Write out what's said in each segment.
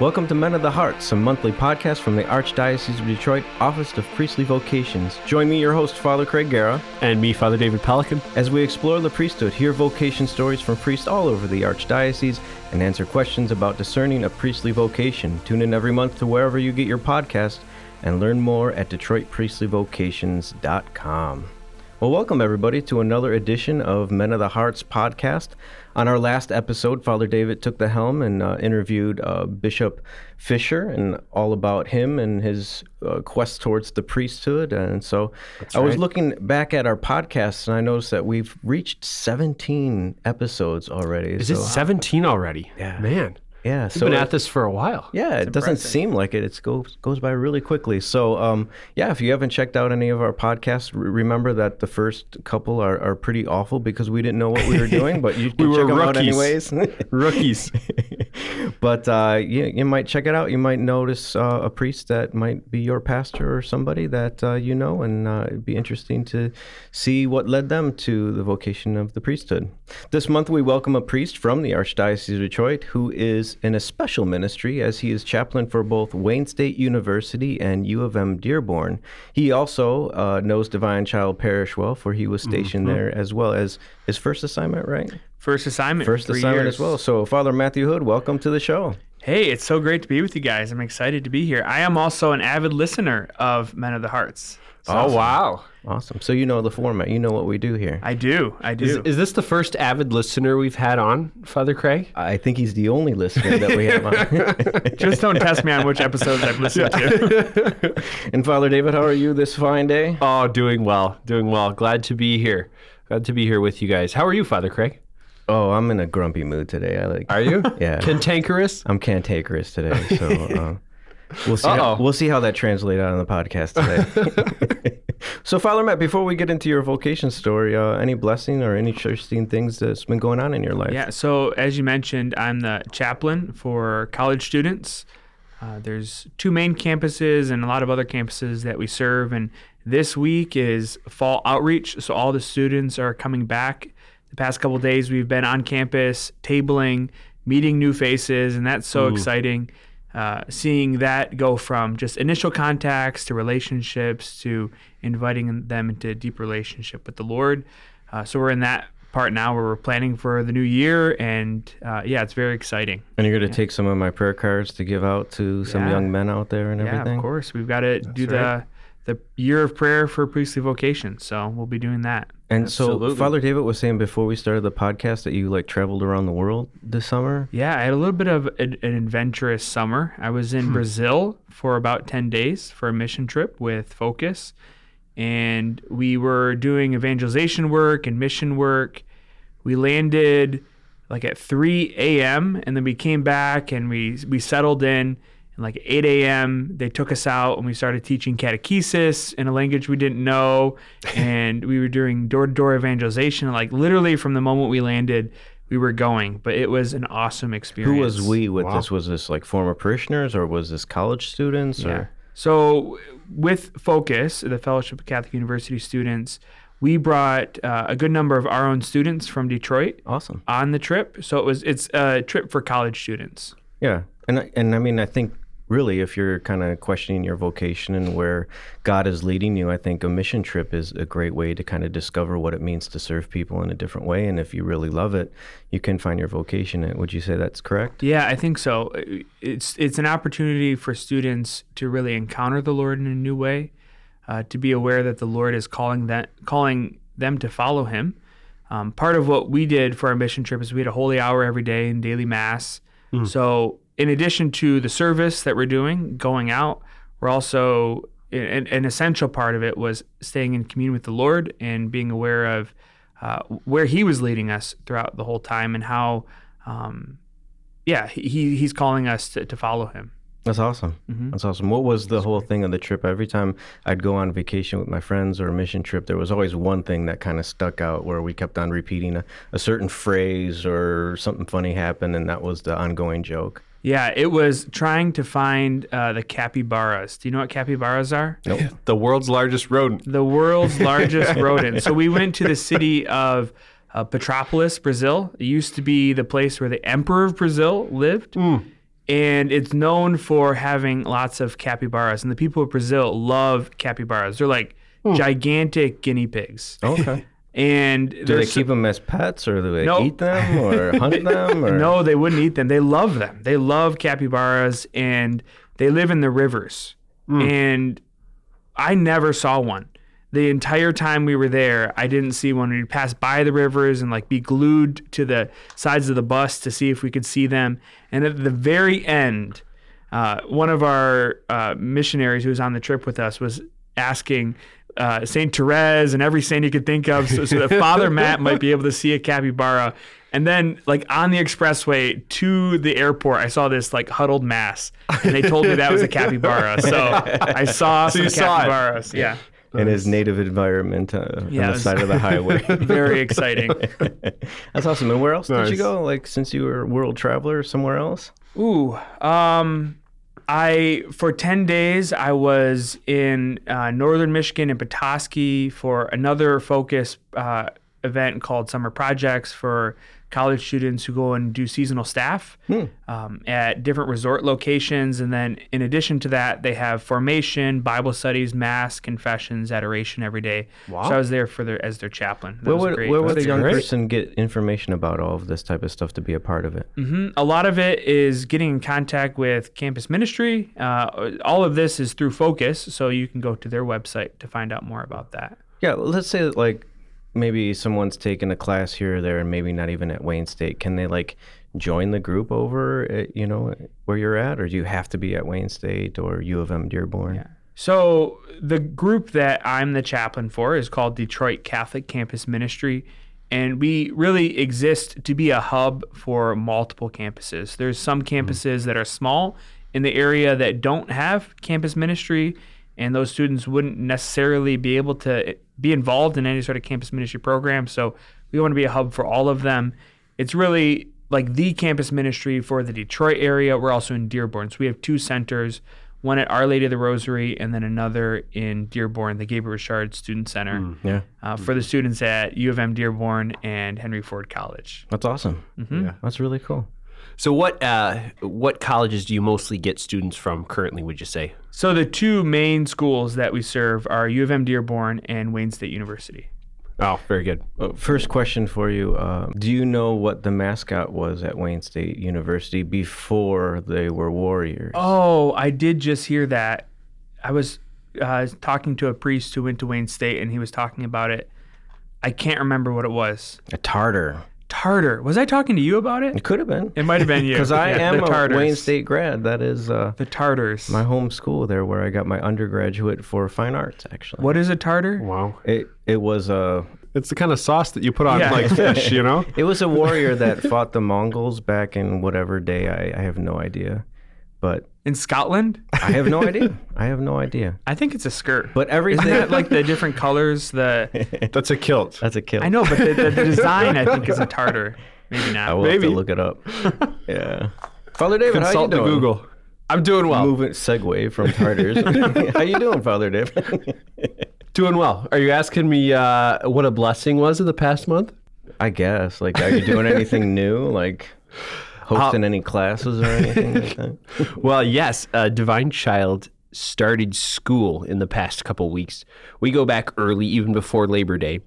Welcome to Men of the Hearts, a monthly podcast from the Archdiocese of Detroit Office of Priestly Vocations. Join me, your host, Father Craig Giera, And me, Father David Pellican. as we explore the priesthood, hear vocation stories from priests all over the Archdiocese, and answer questions about discerning a priestly vocation. Tune in every month to wherever you get your podcast and learn more at DetroitPriestlyVocations.com. Well, welcome everybody to another edition of Men of the Hearts podcast. On our last episode, Father David took the helm and uh, interviewed uh, Bishop Fisher and all about him and his uh, quest towards the priesthood. And so I was looking back at our podcast and I noticed that we've reached 17 episodes already. Is so, it 17 already? Yeah. Man, yeah, we've so been it- at this for a while. yeah, it doesn't seem like it. It goes goes by really quickly. So, um, yeah, if you haven't checked out any of our podcasts, re- remember that the first couple are, are pretty awful because we didn't know what we were doing, but you can We check were them out rookies. anyways. Rookies. but uh, you, you might check it out. You might notice uh, a priest that might be your pastor or somebody that uh, you know, and uh, it'd be interesting to see what led them to the vocation of the priesthood. This month, we welcome a priest from the Archdiocese of Detroit who is in a special ministry as he is chaplain for both Wayne State University and U of M Dearborn. He also uh, knows Divine Child Parish well, for he was stationed there as well as his first assignment, right? First assignment. First assignment years. as well. So, Father Matthew Hood, welcome to the show. Hey, it's so great to be with you guys. I'm excited to be here. I am also an avid listener of Men of the Hearts. So Oh, wow. Awesome. So you know the format. You know what we do here. I do. I do. Is, is this the first avid listener we've had on, Father Craig? I think he's the only listener that we have on. Just don't test me on which episodes I've listened to. and Father David, how are you this fine day? Oh, doing well. Doing well. Glad to be here. Glad to be here with you guys. How are you, Father Craig? Oh, I'm in a grumpy mood today. I like. Are you? Yeah. Cantankerous? I'm cantankerous today, so uh, we'll see. How, we'll see how that translates out on the podcast today. so, Father Matt, before we get into your vocation story, uh, any blessing or any interesting things that's been going on in your life? yeah. So as you mentioned, I'm the chaplain for college students. Uh, there's two main campuses and a lot of other campuses that we serve. And this week is fall outreach. So all the students are coming back. The past couple days, we've been on campus, tabling, meeting new faces, and that's so exciting. Uh, seeing that go from just initial contacts to relationships to inviting them into a deep relationship with the Lord. Uh, so we're in that part now where we're planning for the new year, and uh, yeah, it's very exciting. And you're going to take some of my prayer cards to give out to some Yeah. young men out there and Yeah, everything. of course. We've got to do right. the the year of prayer for priestly vocation, so we'll be doing that. And so, Father David was saying before we started the podcast that you like traveled around the world this summer. Yeah, I had a little bit of an, an adventurous summer. I was Hmm. in Brazil for about 10 days for a mission trip with Focus. And we were doing evangelization work and mission work. We landed like at 3 a.m. and then we came back and we, we settled in. And like 8 a.m., they took us out and we started teaching catechesis in a language we didn't know. and we were doing door to door evangelization. Like literally from the moment we landed, we were going. But it was an awesome experience. Who was we with Wow. this? Was this like former parishioners or was this college students? Yeah. So with Focus, the Fellowship of Catholic University students, we brought uh, a good number of our own students from Detroit awesome. on the trip. So it was it's a trip for college students. Yeah, and and I mean I think really if you're kind of questioning your vocation and where God is leading you, I think a mission trip is a great way to kind of discover what it means to serve people in a different way. And if you really love it, you can find your vocation. in it. Would you say that's correct? Yeah, I think so. It's it's an opportunity for students to really encounter the Lord in a new way, uh, to be aware that the Lord is calling that calling them to follow Him. Um, part of what we did for our mission trip is we had a holy hour every day in daily mass. So in addition to the service that we're doing, going out, we're also an, an essential part of it was staying in communion with the Lord and being aware of uh, where He was leading us throughout the whole time and how, um, yeah, he He's calling us to, to follow Him. That's awesome. Mhm. That's awesome. What was the whole thing of the trip? Every time I'd go on vacation with my friends or a mission trip, there was always one thing that kind of stuck out where we kept on repeating a, a certain phrase or something funny happened, and that was the ongoing joke. Yeah, it was trying to find uh, the capybaras. Do you know what capybaras are? The world's largest rodent. the world's largest rodent. So we went to the city of uh, Petropolis, Brazil. It used to be the place where the emperor of Brazil lived. and it's known for having lots of capybaras. And the people of Brazil love capybaras. They're like gigantic guinea pigs. Okay. And Do they keep them as pets, or do they Nope. eat them, or hunt them? Or? No, they wouldn't eat them. They love them. They love capybaras and they live in the rivers. And I never saw one. The entire time we were there, I didn't see one. We'd pass by the rivers and like be glued to the sides of the bus to see if we could see them. And at the very end, uh, one of our uh, missionaries who was on the trip with us was asking uh, Saint Therese and every saint you could think of, so, so that Father Matt might be able to see a capybara. And then, like on the expressway to the airport, I saw this like huddled mass, and they told me that was a capybara. So I saw some you saw it. capybaras. Yeah, in his native environment uh, Yeah, on the side of the highway. very exciting. That's awesome. And where else did you go? Like since you were a world traveler, somewhere else? Ooh, um, I for ten days I was in uh, northern Michigan in Petoskey for another focus uh, event called Summer Projects for college students who go and do seasonal staff um, at different resort locations. And then in addition to that, they have formation, Bible studies, mass, confessions, adoration every day. Wow. So I was there for their as their chaplain. That Where would, great. where would a young great. person get information about all of this type of stuff to be a part of it? Mhm. A lot of it is getting in contact with campus ministry. Uh, all of this is through Focus, so you can go to their website to find out more about that. Yeah, let's say that like maybe someone's taken a class here or there and maybe not even at Wayne State. Can they like join the group over at, you know, where you're at? Or do you have to be at Wayne State or U of M Dearborn? Yeah. So the group that I'm the chaplain for is called Detroit Catholic Campus Ministry. And we really exist to be a hub for multiple campuses. There's some mm-hmm. campuses that are small in the area that don't have campus ministry, and those students wouldn't necessarily be able to be involved in any sort of campus ministry program. So we want to be a hub for all of them. It's really like the campus ministry for the Detroit area. We're also in Dearborn. So we have two centers one at Our Lady of the Rosary, and then another in Dearborn, the Gabriel Richard Student Center, Yeah, uh, for the students at U of M Dearborn and Henry Ford College. that's awesome. Yeah. That's really cool. So what uh, what colleges do you mostly get students from currently? Would you say? So the two main schools that we serve are U of M Dearborn and Wayne State University. Oh, very good. Uh, First question for you: uh, Do you know what the mascot was at Wayne State University before they were Warriors? Oh, I did just hear that. I was uh, talking to a priest who went to Wayne State, and he was talking about it. I can't remember what it was. A Tartar. Tartar. Was I talking to you about it? It could have been. It might have been you. Because I Yeah, am a Tartars. Wayne State grad. That is uh, The Tartars. my home school there, where I got my undergraduate for fine arts. Actually, what is a Tartar? Wow. it it was a It's the kind of sauce that you put on Yeah. like fish, you know? it was a warrior that fought the Mongols back in whatever day. I, I have no idea, but In Scotland? I have no idea. I have no idea. I think it's a skirt. But Isn't everything that like the different colors? The That's a kilt. that's a kill. I know, but the, the, the design I think is a Tartar. Maybe not. I not. will have Maybe. to look it up. yeah, Father David, how you Consult the doing? Google. I'm doing well. Moving segue from Tartars. how you doing, Father David? Doing well. Are you asking me uh, what a blessing was of the past month? I guess. Like, are you doing anything new? Like hosting any classes or anything like that? Well, yes, uh, Divine Child started school in the past couple weeks. We go back early, even before Labor Day.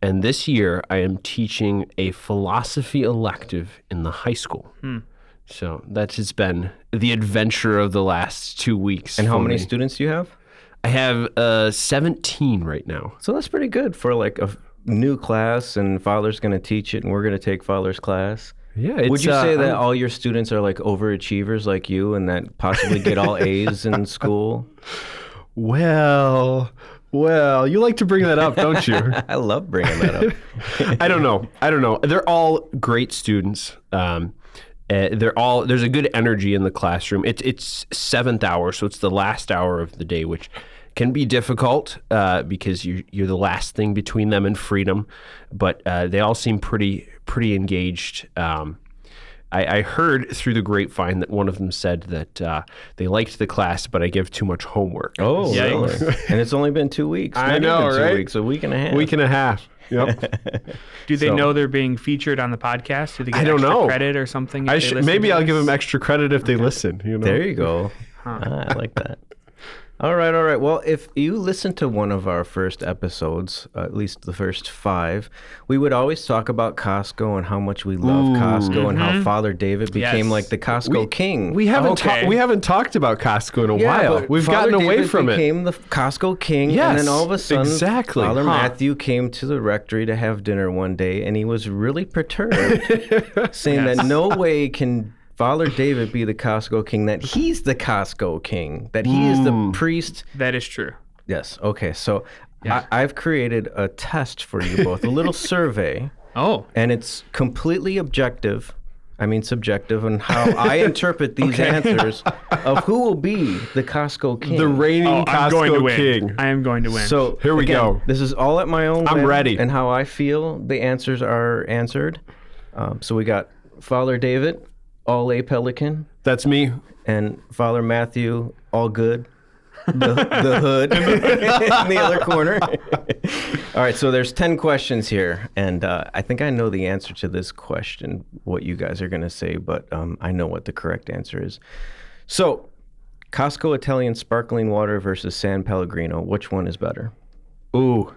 And this year, I am teaching a philosophy elective in the high school. So that has been the adventure of the last two weeks. And how many me. students do you have? I have uh, 17 right now. So that's pretty good for like a new class, and Father's going to teach it, and we're going to take Father's class. Yeah. It's, Would you uh, say that I'm- all your students are like overachievers like you, and that possibly get all A's in school? Well, well, you like to bring that up, don't you? I love bringing that up. I don't know. I don't know. They're all great students. Um, uh, they're all there's a good energy in the classroom. It's it's seventh hour, so it's the last hour of the day, which can be difficult uh, because you you're the last thing between them and freedom. But uh, they all seem pretty pretty engaged. Um, I, I heard through the grapevine that one of them said that uh, they liked the class, but I give too much homework. Oh, yeah, really? and it's only been two weeks. I Not know, even two right? Weeks, a week and a half. Week and a half. Yep. Do they So- know they're being featured on the podcast? Do they get I don't extra know. credit or something? I they should, maybe I'll give them extra credit if they listen. You know. There you go. Ah, I like that. All right, all right. Well, if you listen to one of our first episodes, uh, at least the first five, we would always talk about Costco and how much we love Costco and how Father David became Mm-hmm. Yes. like the Costco king. We haven't Okay. ta- we haven't talked about Costco in a Yeah, while. We've Father gotten away David from it. became the Costco king, yes, and Yes, then all of a sudden, exactly. Father Huh. Matthew came to the rectory to have dinner one day, and he was really perturbed, saying that no way can Father David be the Costco king; that he's the Costco king; that he is Hmm. the priest. That is true. Yes. Okay. So Yeah. I, I've created a test for you both, a little survey, Oh, and it's completely objective. I mean, subjective, on how I interpret these answers of who will be the Costco king. the reigning oh Costco I'm going to win. king. I am going to win. So Here we again, go. This is all at my own. I'm whim ready. And how I feel the answers are answered. Um, so we got Father David, all A Pellican, That's me. and Father Matthew, all good. The, the hood in the other corner. all right, so there's 10 questions here, and uh, I think I know the answer to this question, what you guys are going to say, but um, I know what the correct answer is. So, Costco Italian sparkling water versus San Pellegrino, which one is better? Ooh,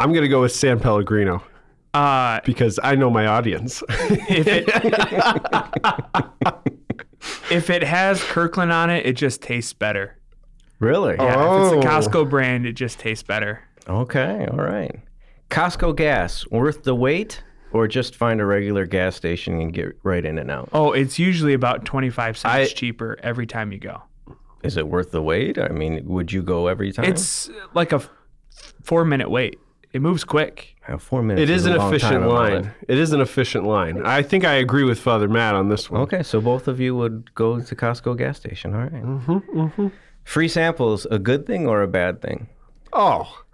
I'm gonna go with San Pellegrino uh, because I know my audience. if it if it has Kirkland on it, it just tastes better. Really? Yeah, if Oh. it's a Costco brand, it just tastes better. Okay, all right. Costco gas, worth the wait, or just find a regular gas station and get right in and out? Oh, it's usually about twenty five cents I- cheaper every time you go. Is it worth the wait? I mean, would you go every time? It's like a four minute wait. It moves quick. Four minutes. it is a an long efficient line. It is an efficient line. I think I agree with Father Matt on this one. Okay, so both of you would go to Costco gas station. All right. Mm-hmm, mm-hmm. Free samples, a good thing or a bad thing? Oh,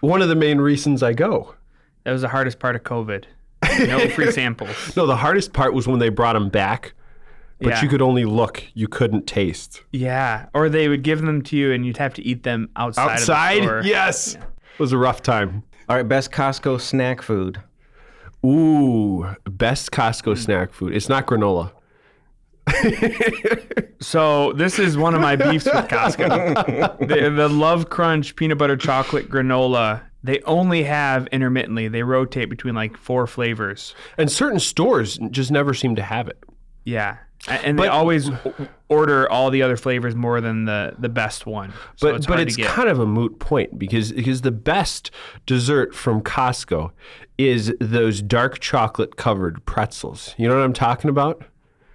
one of the main reasons I go. That was the hardest part of COVID. No free samples. No, the hardest part was when they brought them back, but Yeah. you could only look. You couldn't taste. Yeah, or they would give them to you and you'd have to eat them outside. Of the Outside? store. Yes. It was a rough time. All right, best Costco snack food. Ooh, best Costco snack food. It's not granola. So this is one of my beefs with Costco. the, the Love Crunch peanut butter chocolate granola. They only have intermittently. They rotate between like four flavors. And certain stores just never seem to have it. Yeah, A- and they always order all the other flavors more than the the best one. So But it's but it's kind of a moot point because because the best dessert from Costco is those dark chocolate covered pretzels. You know what I'm talking about?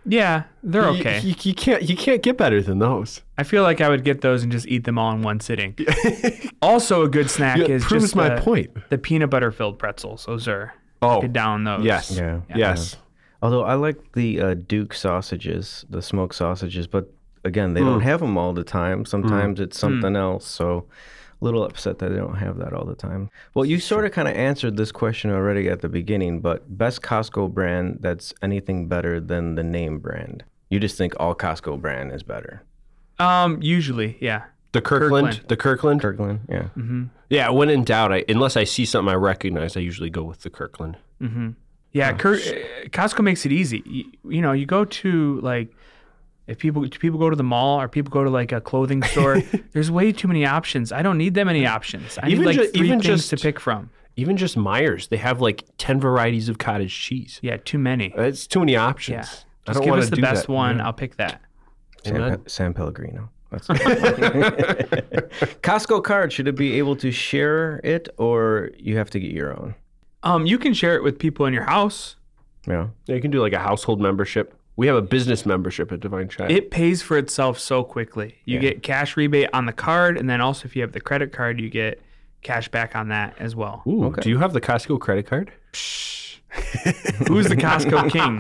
yeah, they're okay. You, you can't you can't get better than those. I feel like I would get those and just eat them all in one sitting. also, a good snack Yeah, is proves just my the, point. the peanut butter filled pretzels. Those are Oh, get down those. yes, Yeah. yes. Although I like the uh, Duke sausages, the smoked sausages, but again, they Hmm. don't have them all the time. Sometimes it's something else. So a little upset that they don't have that all the time. Well, you sort of kind of answered this question already at the beginning, but best Costco brand that's anything better than the name brand. You just think all Costco brand is better. Um, usually, yeah. The Kirkland, Kirkland. the Kirkland. Kirkland, yeah. Yeah, when in doubt, I, unless I see something I recognize, I usually go with the Kirkland. Yeah, Cur- uh, Costco makes it easy. You, you know, you go to like if people do people go to the mall or people go to like a clothing store, there's way too many options. I don't need that many options. I Even need like ju- three even things just- to pick from. Even just Meijers, they have like ten varieties of cottage cheese. Yeah, too many. It's too many options. Yeah. I Just don't give us the best that. one. Yeah. I'll pick that. San, Amen. Pe- San Pellegrino. That's Costco card, should it be able to share it or you have to get your own? Um, you can share it with people in your house. Yeah. Yeah, you can do like a household membership. We have a business membership at Divine Child. It pays for itself so quickly. You get cash rebate on the card, and then also if you have the credit card, you get cash back on that as well. Ooh, do you have the Costco credit card? Who's the Costco king?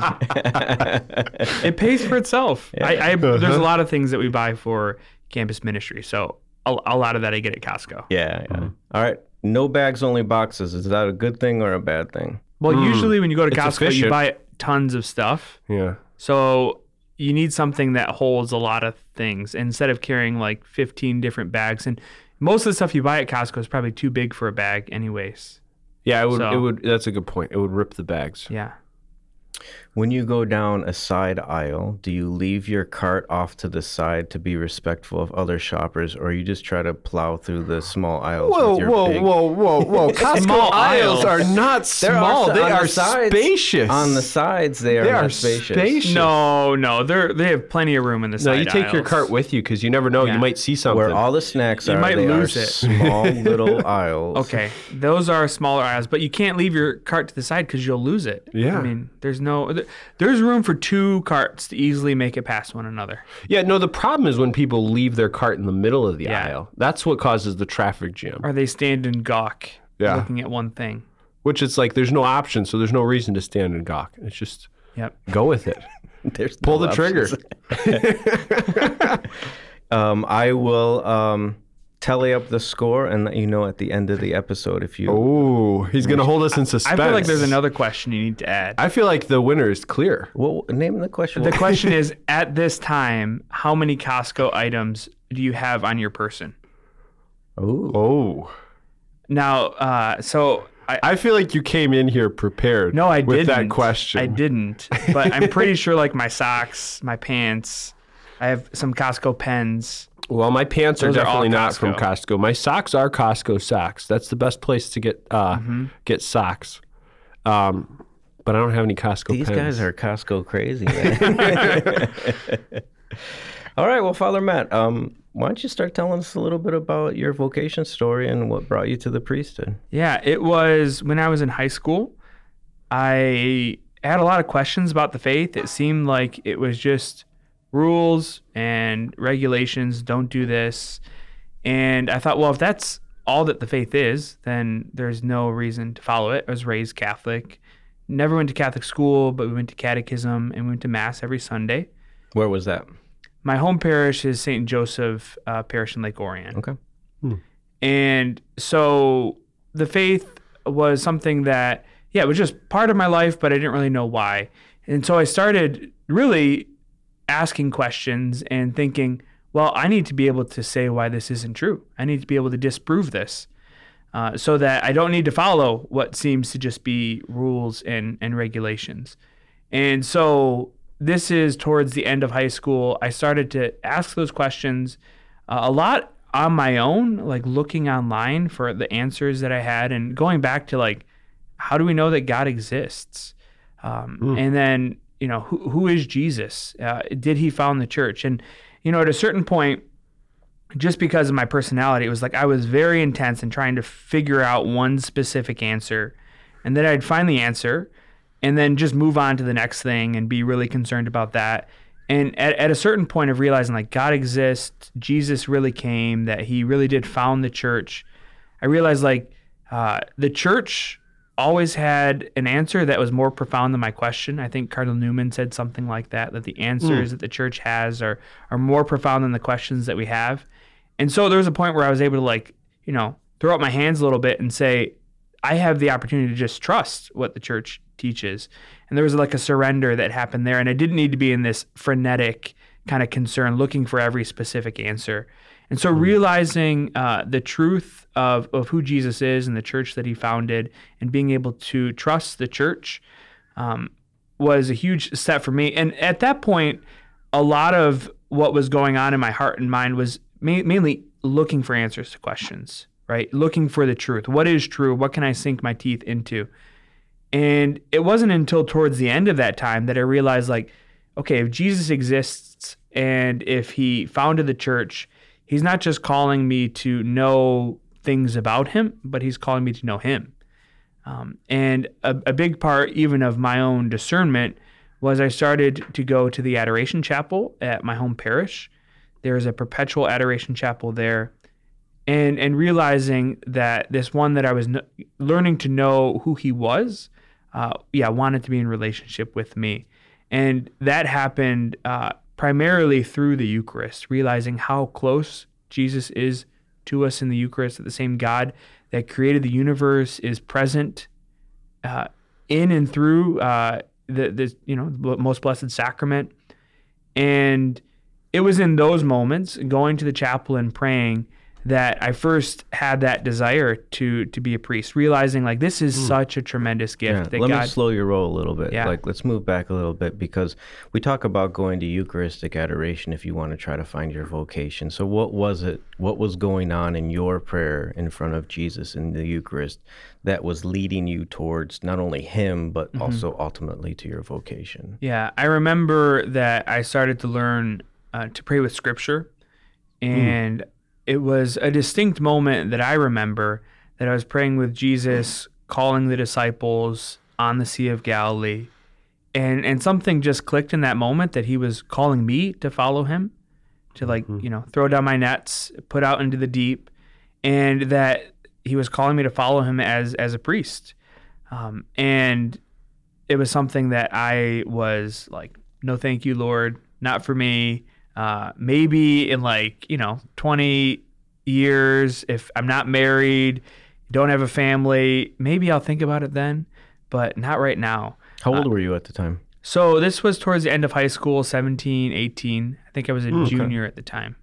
it pays for itself. I, I there's a lot of things that we buy for campus ministry, so a, a lot of that I get at Costco. Yeah, yeah. All right. No bags, only boxes. Is that a good thing or a bad thing? Well, hmm. usually when you go to It's Costco, you buy tons of stuff, Yeah. so you need something that holds a lot of things instead of carrying like 15 different bags. And most of the stuff you buy at Costco is probably too big for a bag, anyways. Yeah, it would. So- It would. That's a good point. It would rip the bags. Yeah. When you go down a side aisle, do you leave your cart off to the side to be respectful of other shoppers, or you just try to plow through the small aisles Whoa, with your whoa, big whoa, whoa, whoa! Costco Small aisles aisles. are not There are small. they on the are sides- spacious. On the sides, they are, They not are spacious. spacious. No, no, they're they have plenty of room in the side aisles. No, you take your cart with you because you never know. Yeah. You might see something. Where all the snacks are, might they lose are it. small little aisles. Okay, those are smaller aisles, but you can't leave your cart to the side because you'll lose it. Yeah. I mean, there's no, th- there's room for two carts to easily make it past one another. yeah, no. The problem is when people leave their cart in the middle of the Yeah. aisle. That's what causes the traffic jam. Or they stand and gawk, Yeah. looking at one thing. Which it's like there's no option, so there's no reason to stand and gawk. It's just Yep. go with it. There's Pull no the trigger. Um, I will um, tally up the score and let you know at the end of the episode if you. Oh, he's gonna hold us in suspense. I suspense. feel like there's another question you need to add. I feel like the winner is clear. Well, name the question. The question is at this time, how many Costco items do you have on your person? Ooh. Oh, Now, uh, so I, I feel like you came in here prepared. no, I with didn't. that question. I didn't, but I'm pretty sure like my socks, my pants, I have some Costco pens. Well, my pants are Those are all definitely not from Costco. Costco. My socks are Costco socks. That's the best place to get uh, Mm-hmm. get socks. Um, but I don't have any Costco These pens. guys are Costco crazy, man. All right, well, Father Matt, um, why don't you start telling us a little bit about your vocation story and what brought you to the priesthood? Yeah, it was when I was in high school. I had a lot of questions about the faith. It seemed like it was just rules and regulations, don't do this. And I thought, well, if that's all that the faith is, then there's no reason to follow it. I was raised Catholic. Never went to Catholic school, but we went to catechism and we went to Mass every Sunday. Where was that? My home parish is St. Joseph uh, Parish in Lake Orion. Okay. And so the faith was something that, yeah, it was just part of my life, but I didn't really know why. And so I started really asking questions and thinking, well, I need to be able to say why this isn't true. I need to be able to disprove this uh, so that I don't need to follow what seems to just be rules and, and regulations. And so this is towards the end of high school. I started to ask those questions uh, a lot on my own, like looking online for the answers that I had and going back to like, how do we know that God exists? Um, And then, you know, who, who is Jesus? Uh, did he found the church? And, you know, at a certain point, just because of my personality, it was like I was very intense in trying to figure out one specific answer. And then I'd find the answer and then just move on to the next thing and be really concerned about that. And at, at a certain point of realizing like God exists, Jesus really came, that he really did found the church, I realized like uh, the church always had an answer that was more profound than my question. I think Cardinal Newman said something like that, that the answers hmm. that the church has are, are more profound than the questions that we have. And so there was a point where I was able to like, you know, throw up my hands a little bit and say, I have the opportunity to just trust what the church teaches. And there was like a surrender that happened there. And I didn't need to be in this frenetic kind of concern looking for every specific answer. And so realizing uh, the truth of, of who Jesus is and the church that he founded and being able to trust the church um, was a huge step for me. And at that point, a lot of what was going on in my heart and mind was ma- mainly looking for answers to questions, right? Looking for the truth. What is true? What can I sink my teeth into? And it wasn't until towards the end of that time that I realized, like, okay, if Jesus exists and if he founded the church, he's not just calling me to know things about him, but he's calling me to know him. Um, and a, a big part, even of my own discernment, was I started to go to the Adoration Chapel at my home parish. There's a perpetual Adoration Chapel there. And, and realizing that this one that I was kn- learning to know who he was, uh, yeah, wanted to be in relationship with me. And that happened uh, primarily through the Eucharist, realizing how close Jesus is to us in the Eucharist, that the same God that created the universe is present uh, in and through uh, the, the you know the most blessed sacrament. And it was in those moments, going to the chapel and praying, that I first had that desire to to be a priest, realizing like this is such a tremendous gift Yeah, that let God. me slow your roll a little bit. Yeah. Like, let's move back a little bit because we talk about going to Eucharistic adoration if you want to try to find your vocation. So, what was it? What was going on in your prayer in front of Jesus in the Eucharist that was leading you towards not only Him but Mm-hmm. also ultimately to your vocation? Yeah, I remember that I started to learn uh, to pray with scripture, and it was a distinct moment that I remember that I was praying with Jesus, calling the disciples on the Sea of Galilee, and and something just clicked in that moment that he was calling me to follow him, to like you know throw down my nets, put out into the deep, and that he was calling me to follow him as as a priest, um, and it was something that I was like, no, thank you, Lord, not for me. Uh, maybe in like you know 20 years, if I'm not married, don't have a family, maybe I'll think about it then, but not right now. How Uh, old were you at the time? So this was towards the end of high school, 17, 18. I think I was a junior at the time.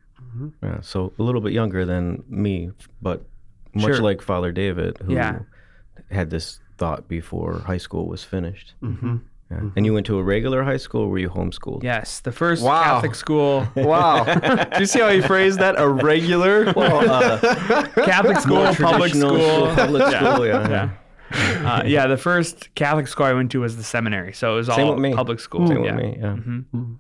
Yeah, so a little bit younger than me, but much Sure. like Father David, who Yeah. had this thought before high school was finished. Mm-hmm. Yeah. And you went to a regular high school, or were you homeschooled? Yes, the first Wow. Catholic school, Wow. Do you see how he phrased that? A regular? Well, uh, Catholic school, public traditional school. public school, yeah. yeah. Uh, yeah, the first Catholic school I went to was the seminary, so it was Same all with me. public school. Same yeah. with me, yeah. Mhm.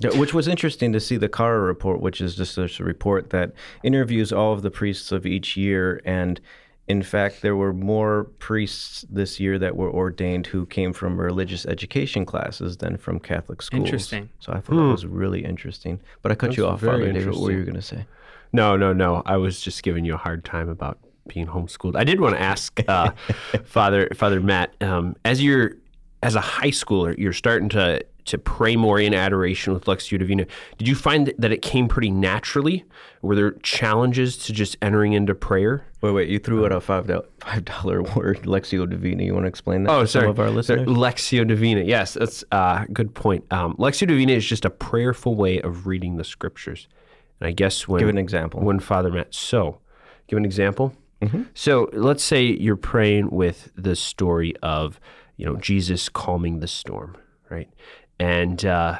Yeah, Which was interesting to see the Cara report, which is just a report that interviews all of the priests of each year. And in fact, there were more priests this year that were ordained who came from religious education classes than from Catholic schools. Interesting. So I thought that was really interesting. But I cut you off, Father David. What were you going to say? No, no, no. I was just giving you a hard time about being homeschooled. I did want to ask uh, Father Father Matt, um, as you're as a high schooler, you're starting to to pray more in adoration with Lectio Divina. Did you find that it came pretty naturally? Were there challenges to just entering into prayer? Wait, wait. You threw out a five dollar five dollar word, Lectio Divina. You want to explain that Oh, to sorry. some of our listeners? Lectio Divina. Yes, that's a uh, good point. Um, Lectio Divina is just a prayerful way of reading the scriptures. And I guess when Give an example. when Father Matt. So, give an example. Mm-hmm. So, let's say you're praying with the story of you know Jesus calming the storm, right? And uh,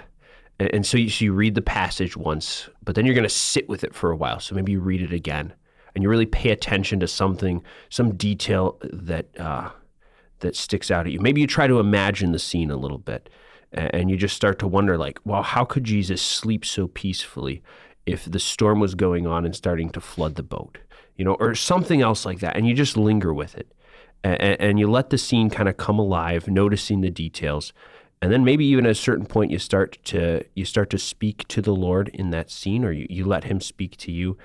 and so you, so you read the passage once, but then you're going to sit with it for a while. So maybe you read it again, and you really pay attention to something, some detail that uh, that sticks out at you. Maybe you try to imagine the scene a little bit, and you just start to wonder, like, well, how could Jesus sleep so peacefully if the storm was going on and starting to flood the boat, you know, or something else like that? And you just linger with it, and, and you let the scene kind of come alive, noticing the details. And then maybe even at a certain point you start to you start to speak to the Lord in that scene, or you, you let Him speak to you.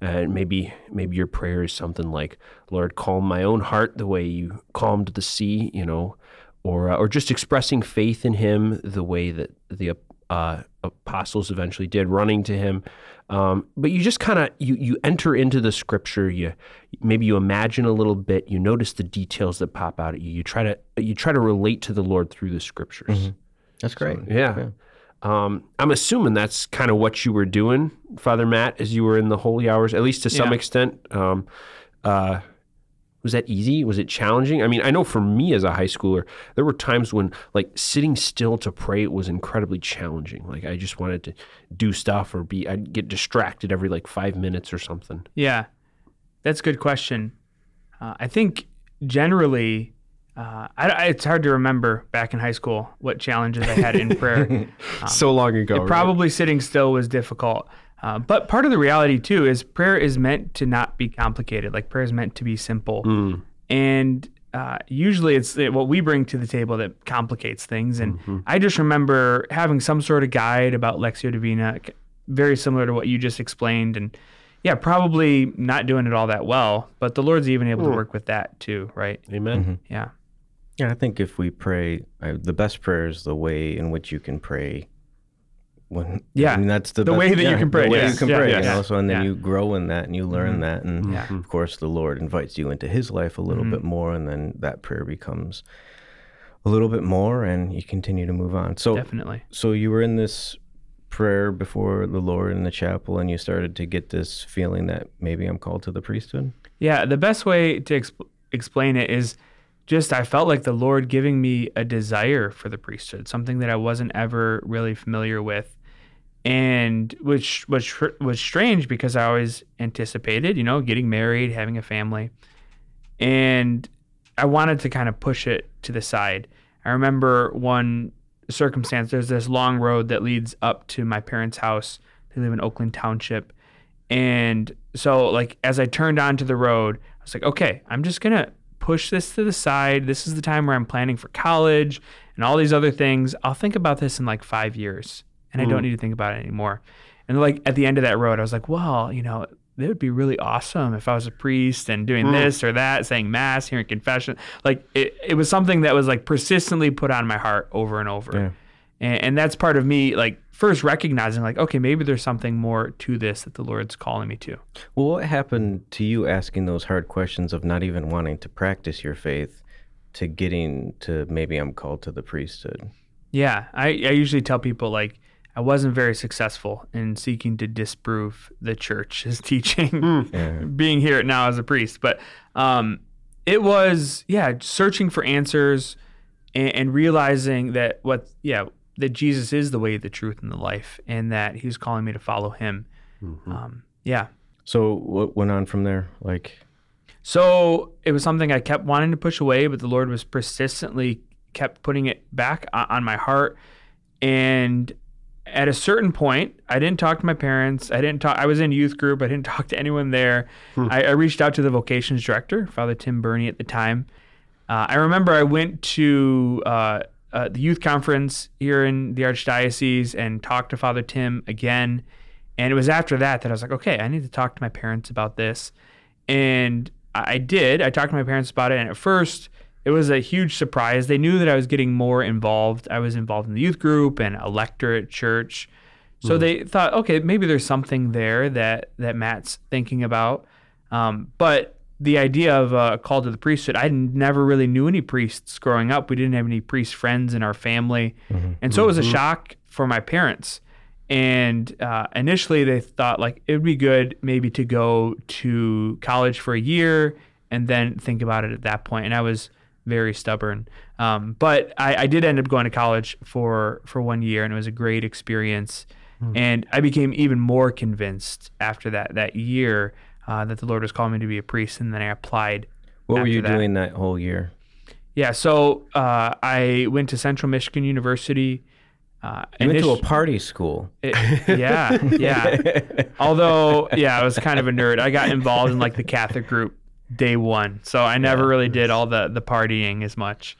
And maybe maybe your prayer is something like, "Lord, calm my own heart the way you calmed the sea," you know, or uh, or just expressing faith in Him the way that the uh, apostles eventually did, running to Him. Um, but you just kind of you you enter into the Scripture. You maybe you imagine a little bit. You notice the details that pop out at you. You try to you try to relate to the Lord through the Scriptures. That's great. Yeah. Um, I'm assuming that's kind of what you were doing, Father Matt, as you were in the holy hours, at least to some Yeah. extent. Um, uh, was that easy? Was it challenging? I mean, I know for me as a high schooler, there were times when like sitting still to pray was incredibly challenging. Like I just wanted to do stuff or be, I'd get distracted every like five minutes or something. Yeah, that's a good question. Uh, I think generally, uh, I, I- it's hard to remember back in high school what challenges I had in prayer. so long ago. right? Probably sitting still was difficult. Uh, but part of the reality too is prayer is meant to not be complicated. Like prayer is meant to be simple. Mm. And uh, usually it's what we bring to the table that complicates things. And Mm-hmm. I just remember having some sort of guide about Lectio Divina, very similar to what you just explained. And yeah, probably not doing it all that well, but the Lord's even able to work with that too, right? Amen. Yeah. Yeah, I think if we pray, uh, the best prayer is the way in which you can pray. When Yeah, I mean, that's the, the best- way that you can pray, The way yes, you can yeah, pray, yeah, you know. So and then yeah. you grow in that and you learn that, and Yeah. of course, the Lord invites you into His life a little Mm-hmm. bit more, and then that prayer becomes a little bit more, and you continue to move on. So, Definitely. so you were in this prayer before the Lord in the chapel and you started to get this feeling that maybe I'm called to the priesthood? Yeah, the best way to exp- explain it is just I felt like the Lord giving me a desire for the priesthood, something that I wasn't ever really familiar with. And which was was strange because I always anticipated, you know, getting married, having a family. And I wanted to kind of push it to the side. I remember one circumstance. There's this long road that leads up to my parents' house. They live in Oakland Township. And so, like, as I turned onto the road, I was like, okay, I'm just to push this to the side. This is the time where I'm planning for college and all these other things. I'll think about this in like five years and I don't mm. need to think about it anymore. And like at the end of that road, I was like, well, you know, it would be really awesome if I was a priest and doing mm. this or that, saying mass, hearing confession. Like it, it was something that was like persistently put on my heart over and over. Yeah. And, and that's part of me, like first recognizing, like, okay, maybe there's something more to this that the Lord's calling me to. Well, what happened to you asking those hard questions of not even wanting to practice your faith to getting to maybe I'm called to the priesthood? Yeah, I, I usually tell people like I wasn't very successful in seeking to disprove the church's teaching, being here now as a priest. But um, it was yeah, searching for answers and, and realizing that what yeah that Jesus is the way, the truth, and the life, and that He's calling me to follow Him. Um, yeah. So what went on from there? Like, So it was something I kept wanting to push away, but the Lord was persistently kept putting it back on my heart. And at a certain point, I didn't talk to my parents. I didn't talk. I was in youth group. I didn't talk to anyone there. I, I reached out to the vocations director, Father Tim Birney, at the time. Uh, I remember I went to uh, uh, the youth conference here in the archdiocese and talked to Father Tim again. And it was after that that I was like, okay, I need to talk to my parents about this. And I I did. I talked to my parents about it. And at first, it was a huge surprise. They knew that I was getting more involved. I was involved in the youth group and electorate lector at church. So they thought, okay, maybe there's something there that, that Matt's thinking about. Um, but the idea of a call to the priesthood, I never really knew any priests growing up. We didn't have any priest friends in our family. And so it was a shock for my parents. And uh, initially, they thought like it would be good maybe to go to college for a year and then think about it at that point. And I was very stubborn, um, but I, I did end up going to college for for one year, and it was a great experience. And I became even more convinced after that that year uh, that the Lord was calling me to be a priest, and then I applied. what were you that. doing that whole year? Yeah, so uh, I went to Central Michigan University. Uh, You went to a party school. it- yeah, yeah. Although, yeah, I was kind of a nerd. I got involved in like the Catholic group day one, so I never really did all the the partying as much.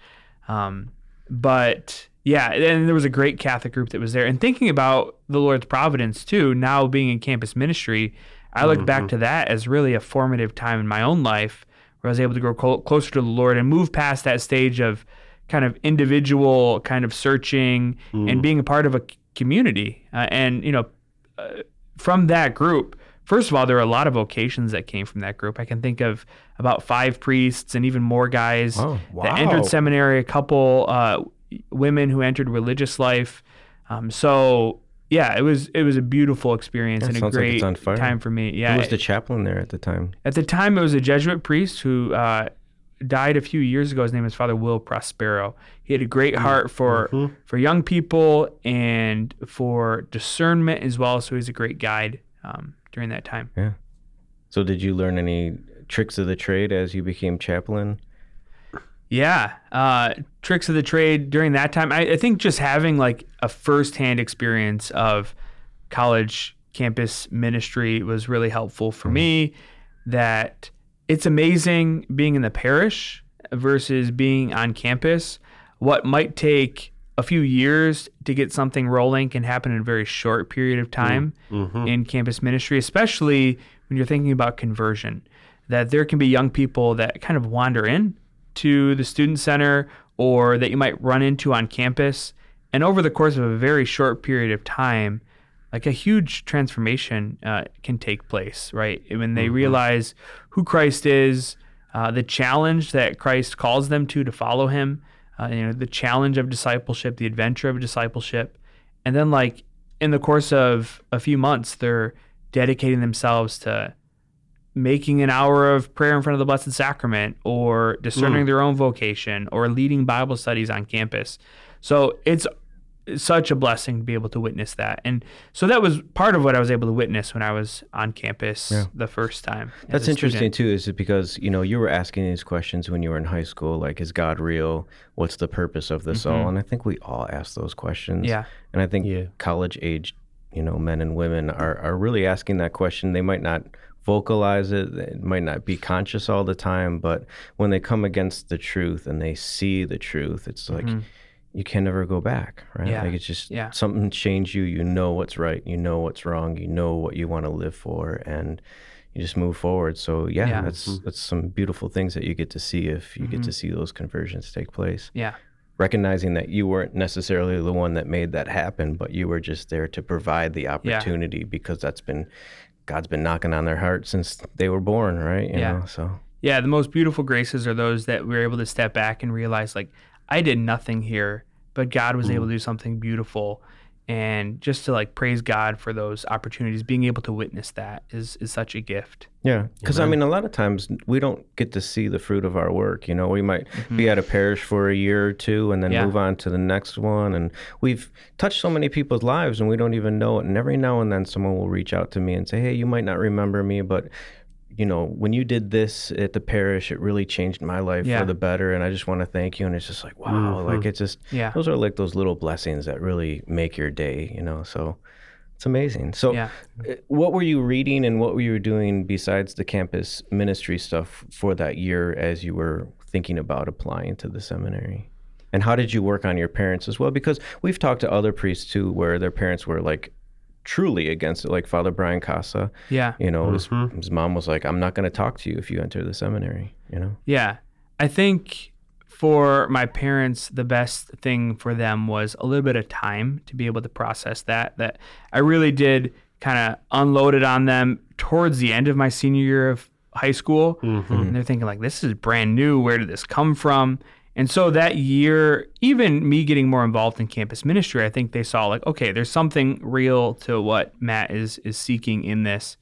Um, but yeah, and there was a great Catholic group that was there. And thinking about the Lord's providence too, now being in campus ministry, I look back to that as really a formative time in my own life where I was able to grow clo- closer to the Lord and move past that stage of kind of individual kind of searching and being a part of a community. Uh, and you know, uh, from that group, first of all, there are a lot of vocations that came from that group. I can think of about five priests and even more guys Oh, that entered seminary, a couple uh, women who entered religious life. Um, so yeah, it was it was a beautiful experience Yeah, and a like great fire. time for me. Yeah, Who was the chaplain there at the time? at the time, it was a Jesuit priest who uh, died a few years ago. His name is Father Will Prospero. He had a great heart for for young people and for discernment as well. So he's a great guide um, during that time. Yeah. So did you learn any tricks of the trade as you became chaplain? Yeah, uh, tricks of the trade during that time. I, I think just having like a firsthand experience of college campus ministry was really helpful for me. That it's amazing being in the parish versus being on campus. What might take a few years to get something rolling can happen in a very short period of time in campus ministry, especially when you're thinking about conversion. That there can be young people that kind of wander in to the student center or that you might run into on campus. And over the course of a very short period of time, like a huge transformation uh, can take place, right? When they realize who Christ is, uh, the challenge that Christ calls them to to follow Him, uh, you know, the challenge of discipleship, the adventure of discipleship, and then like in the course of a few months, they're dedicating themselves to making an hour of prayer in front of the Blessed Sacrament or discerning their own vocation or leading Bible studies on campus. So it's such a blessing to be able to witness that. And so that was part of what I was able to witness when I was on campus the first time. That's interesting student. too, is it because you know you were asking these questions when you were in high school, like is God real? What's the purpose of this all? And I think we all ask those questions. Mm-hmm. Yeah. And I think Yeah. college age, you know, men and women are are really asking that question. They might not vocalize it, it might not be conscious all the time, but when they come against the truth and they see the truth, it's like you can never go back, right? Mm-hmm. Yeah. Like it's just Yeah. something changed you. You know what's right. You know what's wrong. You know what you want to live for, and you just move forward. So yeah, Yeah. that's that's some beautiful things that you get to see if you get to see those conversions take place. Yeah. Recognizing that you weren't necessarily the one that made that happen, but you were just there to provide the opportunity because that's been God's been knocking on their heart since they were born, right? You Yeah. know, so Yeah, the most beautiful graces are those that we're able to step back and realize, like, I did nothing here, but God was able to mm. do something beautiful. And just to like praise God for those opportunities, being able to witness that is is such a gift. Yeah, because I mean, a lot of times we don't get to see the fruit of our work. You know, we might mm-hmm. be at a parish for a year or two and then Yeah. move on to the next one. And we've touched so many people's lives and we don't even know it. And every now and then someone will reach out to me and say, hey, you might not remember me, but you know, when you did this at the parish, it really changed my life Yeah. for the better. And I just want to thank you. And it's just like, wow, like it's just, Yeah. those are like those little blessings that really make your day, you know? So it's amazing. So, Yeah. uh, what were you reading and what were you doing besides the campus ministry stuff for that year as you were thinking about applying to the seminary? And how did you work on your parents as well? Because we've talked to other priests too, where their parents were like truly against it, like Father Brian Casa. Yeah. You know, his, mm-hmm. his mom was like, "I'm not going to talk to you if you enter the seminary." You know. Yeah. I think for my parents, the best thing for them was a little bit of time to be able to process that. That I really did kind of unload it on them towards the end of my senior year of high school. Mm-hmm. And they're thinking, like, this is brand new. Where did this come from? And so that year, even me getting more involved in campus ministry, I think they saw like, okay, there's something real to what Matt is is seeking in this.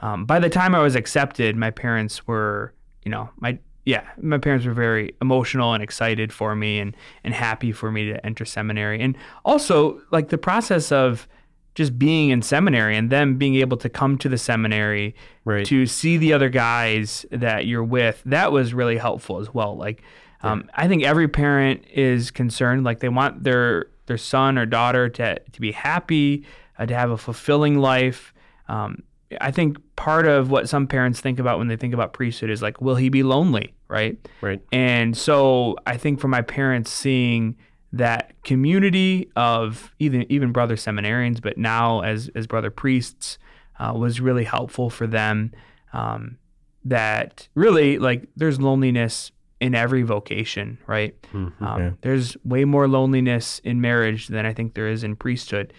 Um, by the time I was accepted, my parents were, you know, my yeah, my parents were very emotional and excited for me and and happy for me to enter seminary. And also like the process of just being in seminary and them being able to come to the seminary Right. to see the other guys that you're with, that was really helpful as well. Like um, I think every parent is concerned, like they want their their son or daughter to to be happy, uh, to have a fulfilling life. Um, I think part of what some parents think about when they think about priesthood is like, will he be lonely, right? Right. And so I think for my parents seeing that community of even even brother seminarians, but now as as brother priests, uh, was really helpful for them. Um, that really like there's loneliness in every vocation, right? Um, Yeah. There's way more loneliness in marriage than I think there is in priesthood,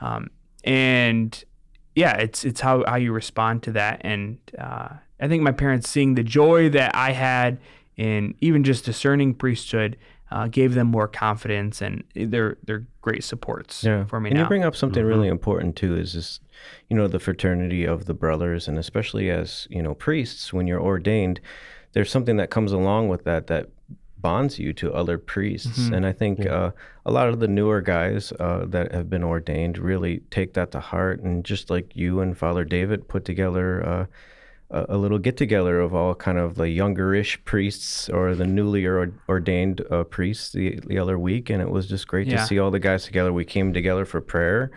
um, and yeah, it's it's how how you respond to that. And uh, I think my parents seeing the joy that I had in even just discerning priesthood uh, gave them more confidence, and they're they're great supports yeah. for me and now. you bring up something really important too is this you know the fraternity of the brothers and especially as you know priests when you're ordained there's something that comes along with that that bonds you to other priests and i think uh, a lot of the newer guys uh, that have been ordained really take that to heart and just like you and father david put together uh, a, a little get together of all kind of the youngerish priests or the newly or, ordained uh, priests the, the other week, and it was just great Yeah. to see all the guys together. We came together for prayer.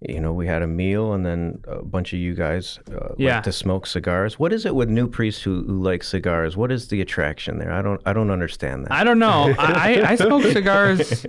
You know, we had a meal, and then a bunch of you guys uh, Yeah. like to smoke cigars. What is it with new priests who, who like cigars? What is the attraction there? I don't I don't understand that. I don't know. I, I, I smoked cigars.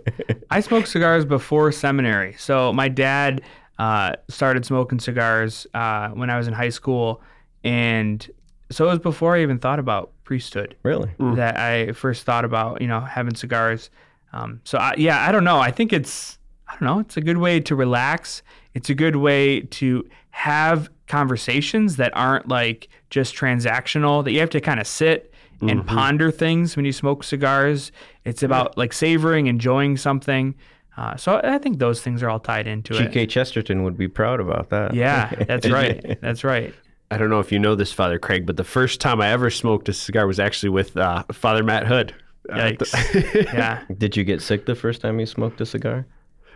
I smoked cigars before seminary. So my dad uh, started smoking cigars uh, when I was in high school, and so it was before I even thought about priesthood really? that I first thought about, you know, having cigars. Um, so I, yeah, I don't know. I think it's I don't know. It's a good way to relax. It's a good way to have conversations that aren't like just transactional. That you have to kind of sit and ponder things when you smoke cigars. It's about like savoring, enjoying something. Uh, so I think those things are all tied into it. G.K. Chesterton would be proud about that. Yeah, that's right. That's right. I don't know if you know this, Father Craig, but the first time I ever smoked a cigar was actually with uh, Father Matt Hood. Uh, Yikes. yeah. Did you get sick the first time you smoked a cigar?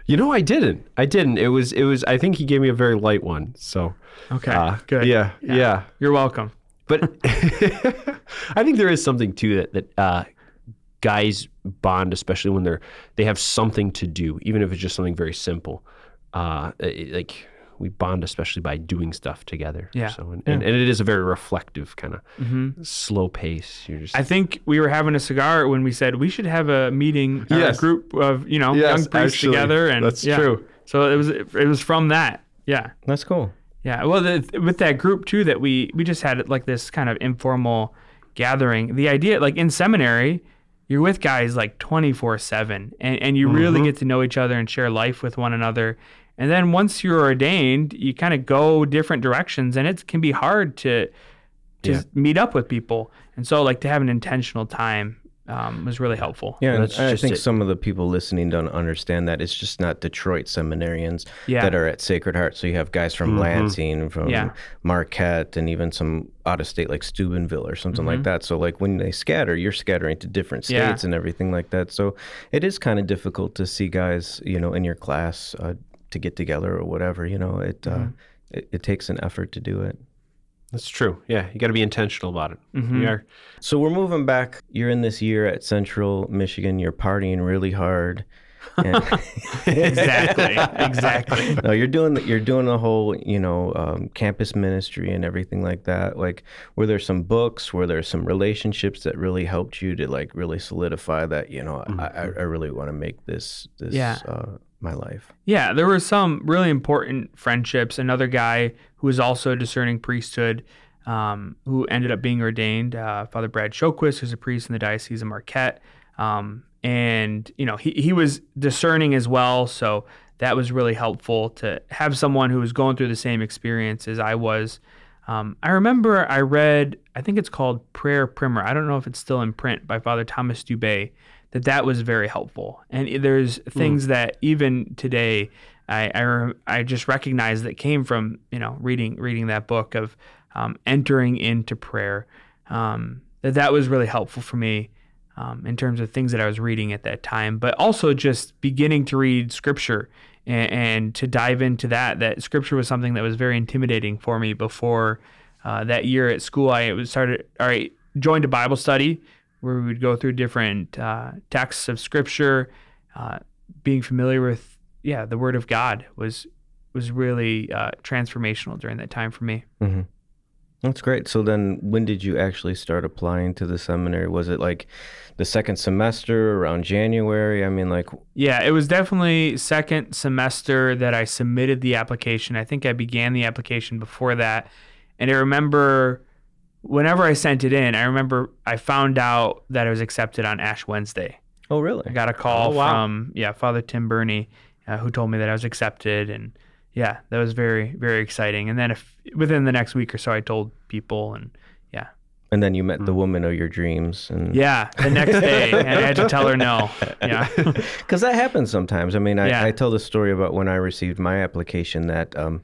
You know, I didn't. I didn't. It was. It was. I think he gave me a very light one. So. Okay. Uh, good. Yeah, yeah. You're welcome. But I think there is something to that that uh, guys bond, especially when they're they have something to do, even if it's just something very simple. Uh, like we bond, especially by doing stuff together. Yeah. So and, and, and it is a very reflective kind of slow pace. You're just I think we were having a cigar when we said we should have a meeting, or Yes. a group of you know Yes, young priests actually, together, and that's yeah. true. So it was it was from that. Yeah. That's cool. Yeah, well, the, with that group too, that we we just had like this kind of informal gathering. The idea, like in seminary, you're with guys like 24 seven, and and you Mm-hmm. really get to know each other and share life with one another. And then once you're ordained, you kind of go different directions, and it can be hard to to Yeah. meet up with people. And so, like to have an intentional time um, was really helpful. Yeah, and That's I just think it. some of the people listening don't understand that it's just not Detroit seminarians Yeah. that are at Sacred Heart. So you have guys from Lansing, from Yeah. Marquette, and even some out of state like Steubenville or something like that. So like when they scatter, you're scattering to different Mm-hmm. Yeah. states and everything like that. So it is kind of difficult to see guys, you know, in your class uh, to get together or whatever. You know, it, uh, Mm-hmm. it it takes an effort to do it. that's true. Yeah, you got to be intentional about it. We are. So we're moving back. You're in this year at Central Michigan. You're partying really hard. Exactly, exactly. no, you're doing the, you're doing the whole you know um, campus ministry and everything like that. Like, were there some books? Were there some relationships that really helped you to like really solidify that you know I, I I really want to make this this Yeah. uh, my life. Yeah, there were some really important friendships. Another guy who was also discerning priesthood, um, who ended up being ordained, uh, Father Brad Shoquist, who's a priest in the Diocese of Marquette. Um, and, you know, he, he was discerning as well. So that was really helpful to have someone who was going through the same experience as I was. Um, I remember I read, I think it's called Prayer Primer. I don't know if it's still in print by Father Thomas Dubay. That that was very helpful, and there's things that even today I I, I just recognize that came from you know reading reading that book of um, entering into prayer. Um, that that was really helpful for me um, in terms of things that I was reading at that time, but also just beginning to read scripture and, and to dive into that. That scripture was something that was very intimidating for me before uh, that year at school. I was started. All right, joined a Bible study where we would go through different uh, texts of scripture. Uh, being familiar with yeah the Word of God was was really uh, transformational during that time for me. That's great. So then, when did you actually start applying to the seminary? Was it like the second semester around January? I mean, like, Yeah, it was definitely second semester that I submitted the application. I think I began the application before that. And I remember whenever I sent it in, I remember I found out that it was accepted on Ash Wednesday. oh, really? I got a call Oh, wow. from yeah, Father Tim Birney, uh, who told me that I was accepted and yeah, that was very very exciting. And then if within the next week or so I told people and yeah. And then you met the woman of your dreams, and Yeah, the next day and I had to tell her no. Yeah. because that happens sometimes. I mean, I, Yeah. I tell the story about when I received my application that um,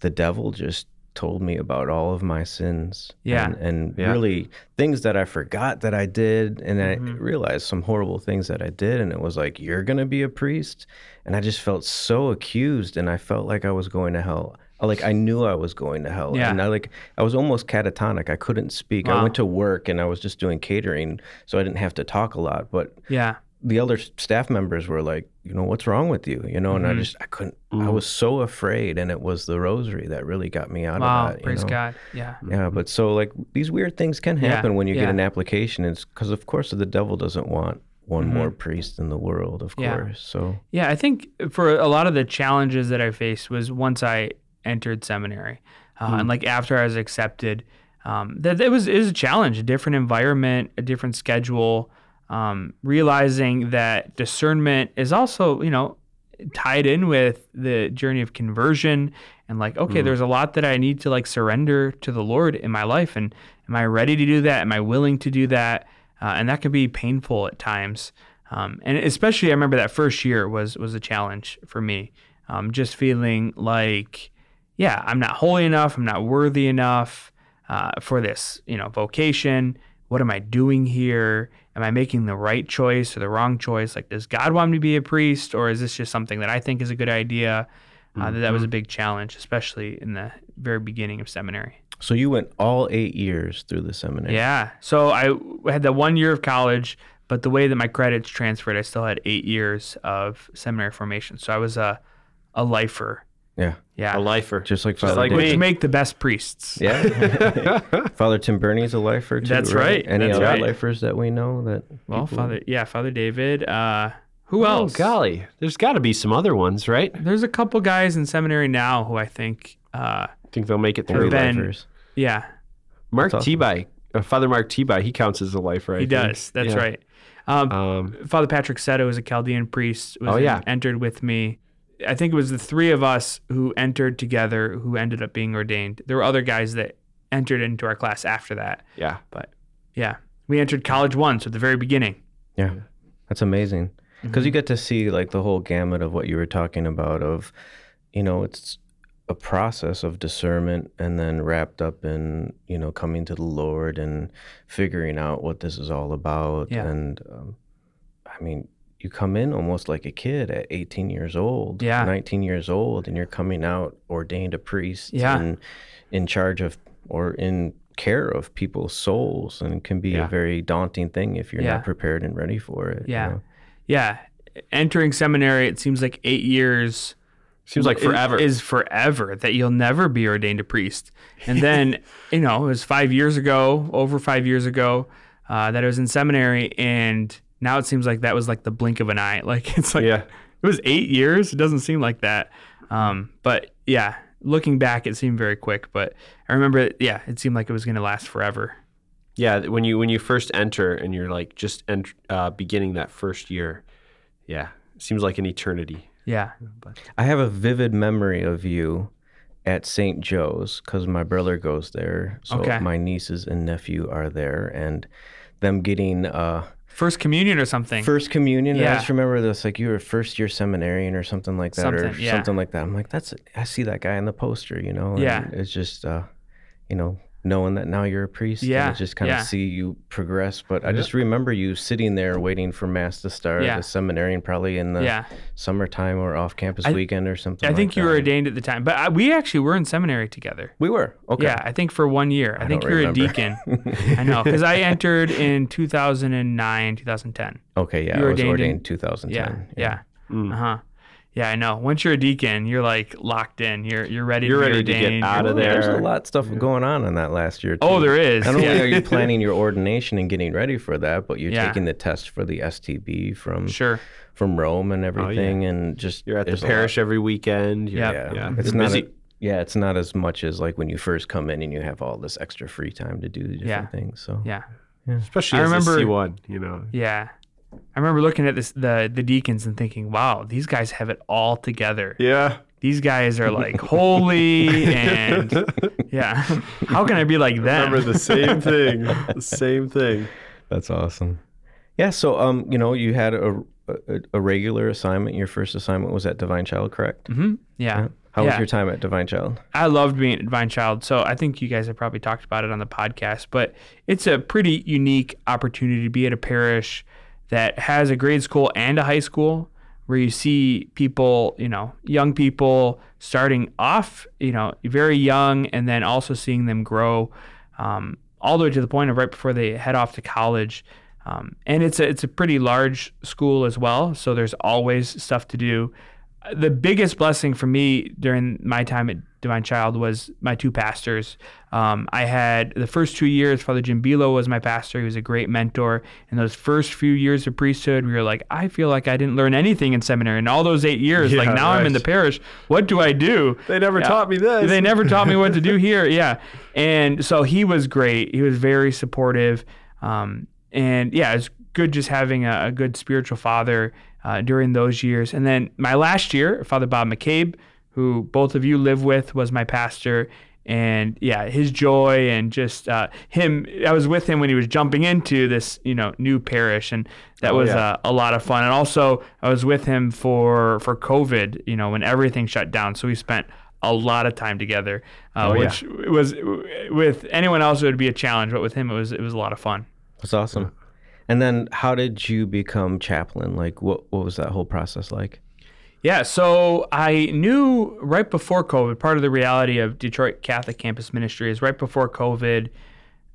the devil just told me about all of my sins. Yeah. and, and Yeah. really things that I forgot that I did, and I Mm-hmm. realized some horrible things that I did, and it was like, "You're gonna be a priest," and I just felt so accused, and I felt like I was going to hell. Like I knew I was going to hell, Yeah. and I like I was almost catatonic. I couldn't speak. I went to work, and I was just doing catering, so I didn't have to talk a lot, but Yeah. The other staff members were like, you know, what's wrong with you? You know, and I Mm-hmm. just I couldn't. I was so afraid, and it was the rosary that really got me out Wow, of that. you praise know? God. Yeah. Yeah, but so like these weird things can Yeah, happen when you yeah. get an application. It's because of course the devil doesn't want one more priest in the world, of Mm-hmm. Yeah. course. So Yeah, I think for a lot of the challenges that I faced was once I entered seminary, uh, and like after I was accepted, um, that it was it was a challenge, a different environment, a different schedule. Um, realizing that discernment is also you know tied in with the journey of conversion and like okay there's a lot that i need to like surrender to the lord in my life and am i ready to do that am i willing to do that uh, and that can be painful at times Um, and especially, I remember that first year was was a challenge for me. Um, just feeling like, yeah, I'm not holy enough. I'm not worthy enough uh, for this, you know, vocation. What am I doing here? Am I making the right choice or the wrong choice? Like, does God want me to be a priest, or is this just something that I think is a good idea? Uh, that, that was a big challenge, especially in the very beginning of seminary. So you went all eight years through the seminary. Yeah. So I had that one year of college, but the way that my credits transferred, I still had eight years of seminary formation. So I was a a lifer. Yeah. Yeah. A lifer. Just like Father like David. which me. make the best priests. Yeah. Father Tim Birney's a lifer too. That's right. Any That's other right. lifers that we know that Well, people- Father, yeah, Father David. Uh, who Oh, else? golly. There's got to be some other ones, right? There's a couple guys in seminary now who I think, uh, think they'll make it three through. Ben- lifers. yeah, Mark That's awesome. T-By, uh, Father Mark T-By, he counts as a lifer, I he think. does. That's Yeah. right. Um, Um, Father Patrick Seto is a Chaldean priest. Was Oh, in- yeah. entered with me. I think it was the three of us who entered together who ended up being ordained. There were other guys that entered into our class after that. yeah. But yeah, we entered college once at the very beginning. Yeah. That's amazing. Because Mm-hmm. you get to see like the whole gamut of what you were talking about of, you know, it's a process of discernment and then wrapped up in, you know, coming to the Lord and figuring out what this is all about. Yeah. And um, I mean, you come in almost like a kid at 18 years old, Yeah. 19 years old, and you're coming out ordained a priest Yeah. and in charge of or in care of people's souls and it can be Yeah. a very daunting thing if you're Yeah. not prepared and ready for it. you Yeah. know? Yeah. Entering seminary, it seems like eight years Seems like forever. is forever that you'll never be ordained a priest. And then, you know, it was five years ago, over five years ago, uh, that I was in seminary, and now it seems like that was like the blink of an eye. Like it's like yeah. it was eight years. It doesn't seem like that. Um, but yeah, looking back, it seemed very quick. But I remember, yeah, it seemed like it was going to last forever. Yeah, when you when you first enter and you're like just ent- uh, beginning that first year, yeah, it seems like an eternity. Yeah. I have a vivid memory of you at St. Joe's because my brother goes there. So Okay. my nieces and nephew are there, and them getting uh, First communion or something. first communion. Yeah. I just remember this like you were a first year seminarian or something like that, or Something, yeah. something like that. I'm like, that's I see that guy in the poster, you know. and Yeah. it's just uh, you know knowing that now you're a priest. and Yeah, it's just kind of see you progress. But I just remember you sitting there waiting for mass to start. Yeah. The seminarian probably in the yeah. summertime or off campus I- weekend or something. I think like you that. were ordained at the time, but I, we actually were in seminary together. We were okay. Yeah, I think for one year. I, think don't you were a deacon. I know because I entered in 2009, 2010. Okay, yeah, You I was ordained in- ordained 2010. Yeah, yeah, Mm. uh huh. Yeah, I know. Once you're a deacon, you're like locked in. You're you're ready. You're to be ready to get out of there. There's a lot of stuff going on in that last year. Oh, too. Oh, there is. Not only yeah. are you planning your ordination and getting ready for that, but you're Yeah. taking the test for the STB from Sure. from Rome and oh, everything, and just You're at the parish every weekend. You're, Yeah. yeah. it's You're not. busy. A, yeah, it's not as much as like when you first come in and you have all this extra free time to do the different Yeah. things. So Yeah. especially I as remember- a C1, you know. Yeah. I remember looking at this the the deacons and thinking, "Wow, these guys have it all together. Yeah. These guys are like holy and yeah. How can I be like them?" Remember the same thing. The same thing. that's awesome. Yeah. So um, you know, you had a a, a regular assignment. Your first assignment was at Divine Child, correct? hmm Yeah. How was your time at Divine Child? I loved being at Divine Child. So I think you guys have probably talked about it on the podcast, but it's a pretty unique opportunity to be at a parish that has a grade school and a high school where you see people, you know, young people starting off, you know, very young and then also seeing them grow um, all the way to the point of right before they head off to college. Um, and it's a, it's a pretty large school as well. So there's always stuff to do the biggest blessing for me during my time at Divine Child was my two pastors. Um, I had the first two years, Father Jim Bilo was my pastor. He was a great mentor. In those first few years of priesthood, we were like, I feel like I didn't learn anything in seminary. In all those eight years, like Yeah, now I'm in the parish. What do I do? They never Yeah. taught me this. They never taught me what to do here. Yeah. And so he was great. He was very supportive. Um, and yeah, it's good just having a, a good spiritual father uh, during those years. And then my last year, Father Bob McCabe, who both of you live with, was my pastor. and yeah, his joy and just uh, him. I was with him when he was jumping into this, you know, new parish, and that Oh, was yeah. uh, a lot of fun. And also, I was with him for for COVID, you know, when everything shut down. So we spent a lot of time together, uh, Oh, yeah. which was with anyone else it would be a challenge, but with him it was it was a lot of fun. That's awesome. And then, how did you become chaplain? Like, what what was that whole process like? Yeah, so I knew right before COVID, part of the reality of Detroit Catholic Campus Ministry is right before COVID,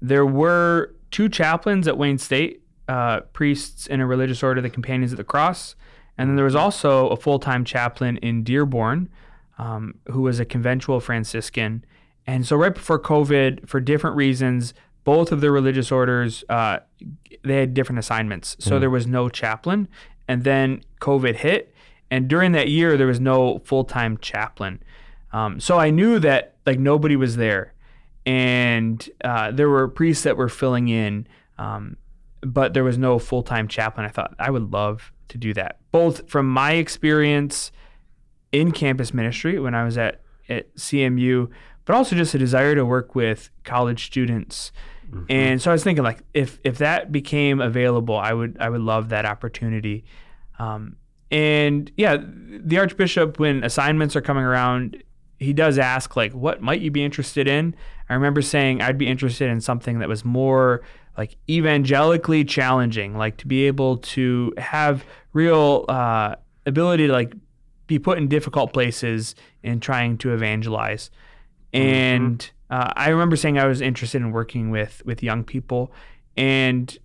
there were two chaplains at Wayne State, uh, priests in a religious order, the Companions of the Cross. And then there was also a full time chaplain in Dearborn um, who was a conventual Franciscan. And so, right before COVID, for different reasons, both of the religious orders uh, they had different assignments. So there was no chaplain, and then COVID hit, and during that year there was no full time chaplain. Um, so I knew that like nobody was there, and uh, there were priests that were filling in, um, but there was no full time chaplain. I thought I would love to do that, both from my experience in campus ministry when I was at, at CMU, but also just a desire to work with college students. And so I was thinking like if if that became available, I would I would love that opportunity. Um, and yeah, the Archbishop when assignments are coming around, he does ask like what might you be interested in? I remember saying I'd be interested in something that was more like evangelically challenging, like to be able to have real uh, ability to like be put in difficult places in trying to evangelize. And uh, I remember saying I was interested in working with with young people, and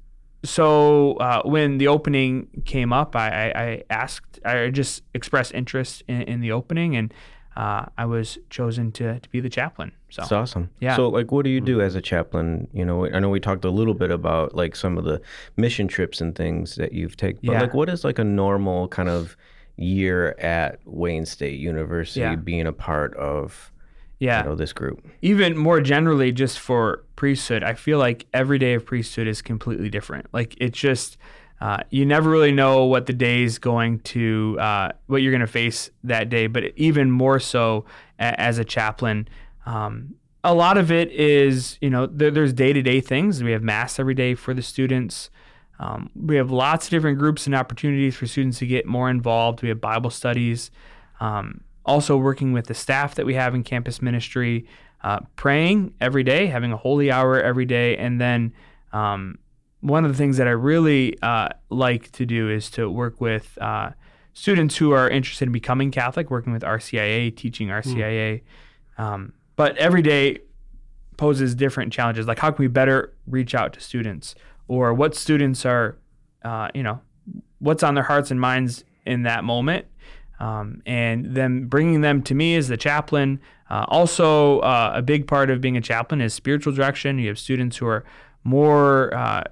so uh, when the opening came up, I, I, I asked, I just expressed interest in, in the opening, and uh, I was chosen to, to be the chaplain. So It's awesome. Yeah. So, like, what do you do as a chaplain? You know, I know we talked a little bit about like some of the mission trips and things that you've taken, but Yeah. like, what is like a normal kind of year at Wayne State University Yeah. being a part of yeah, you know this group? even more generally just for priesthood i feel like every day of priesthood is completely different. Like it's just uh, you never really know what the day is going to uh, what you're going to face that day but even more so a- as a chaplain. Um, a lot of it is you know there, there's day-to-day things. We have mass every day for the students. Um, we have lots of different groups and opportunities for students to get more involved. We have bible studies. Um, also working with the staff that we have in campus ministry, uh, praying every day, having a holy hour every day, and then um, one of the things that I really uh, like to do is to work with uh, students who are interested in becoming Catholic, working with RCIA, teaching RCIA. Um, but every day poses different challenges, like how can we better reach out to students, or what students are, uh, you know, what's on their hearts and minds in that moment um, and then bringing them to me as the chaplain. Uh, also, uh, a big part of being a chaplain is spiritual direction. You have students who are more uh,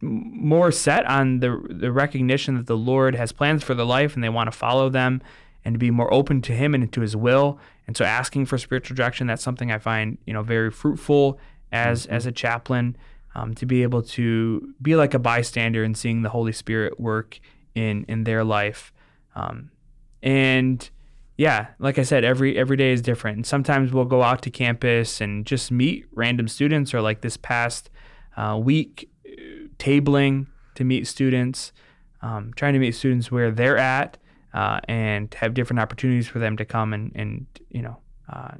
more set on the the recognition that the Lord has plans for their life, and they want to follow them and to be more open to Him and to His will. And so, asking for spiritual direction that's something I find you know very fruitful as as a chaplain. Um, to be able to be like a bystander and seeing the Holy Spirit work in in their life. Um, and yeah, like I said, every every day is different. And sometimes we'll go out to campus and just meet random students, or like this past uh, week, uh, tabling to meet students, um, trying to meet students where they're at, uh, and have different opportunities for them to come and and you know uh,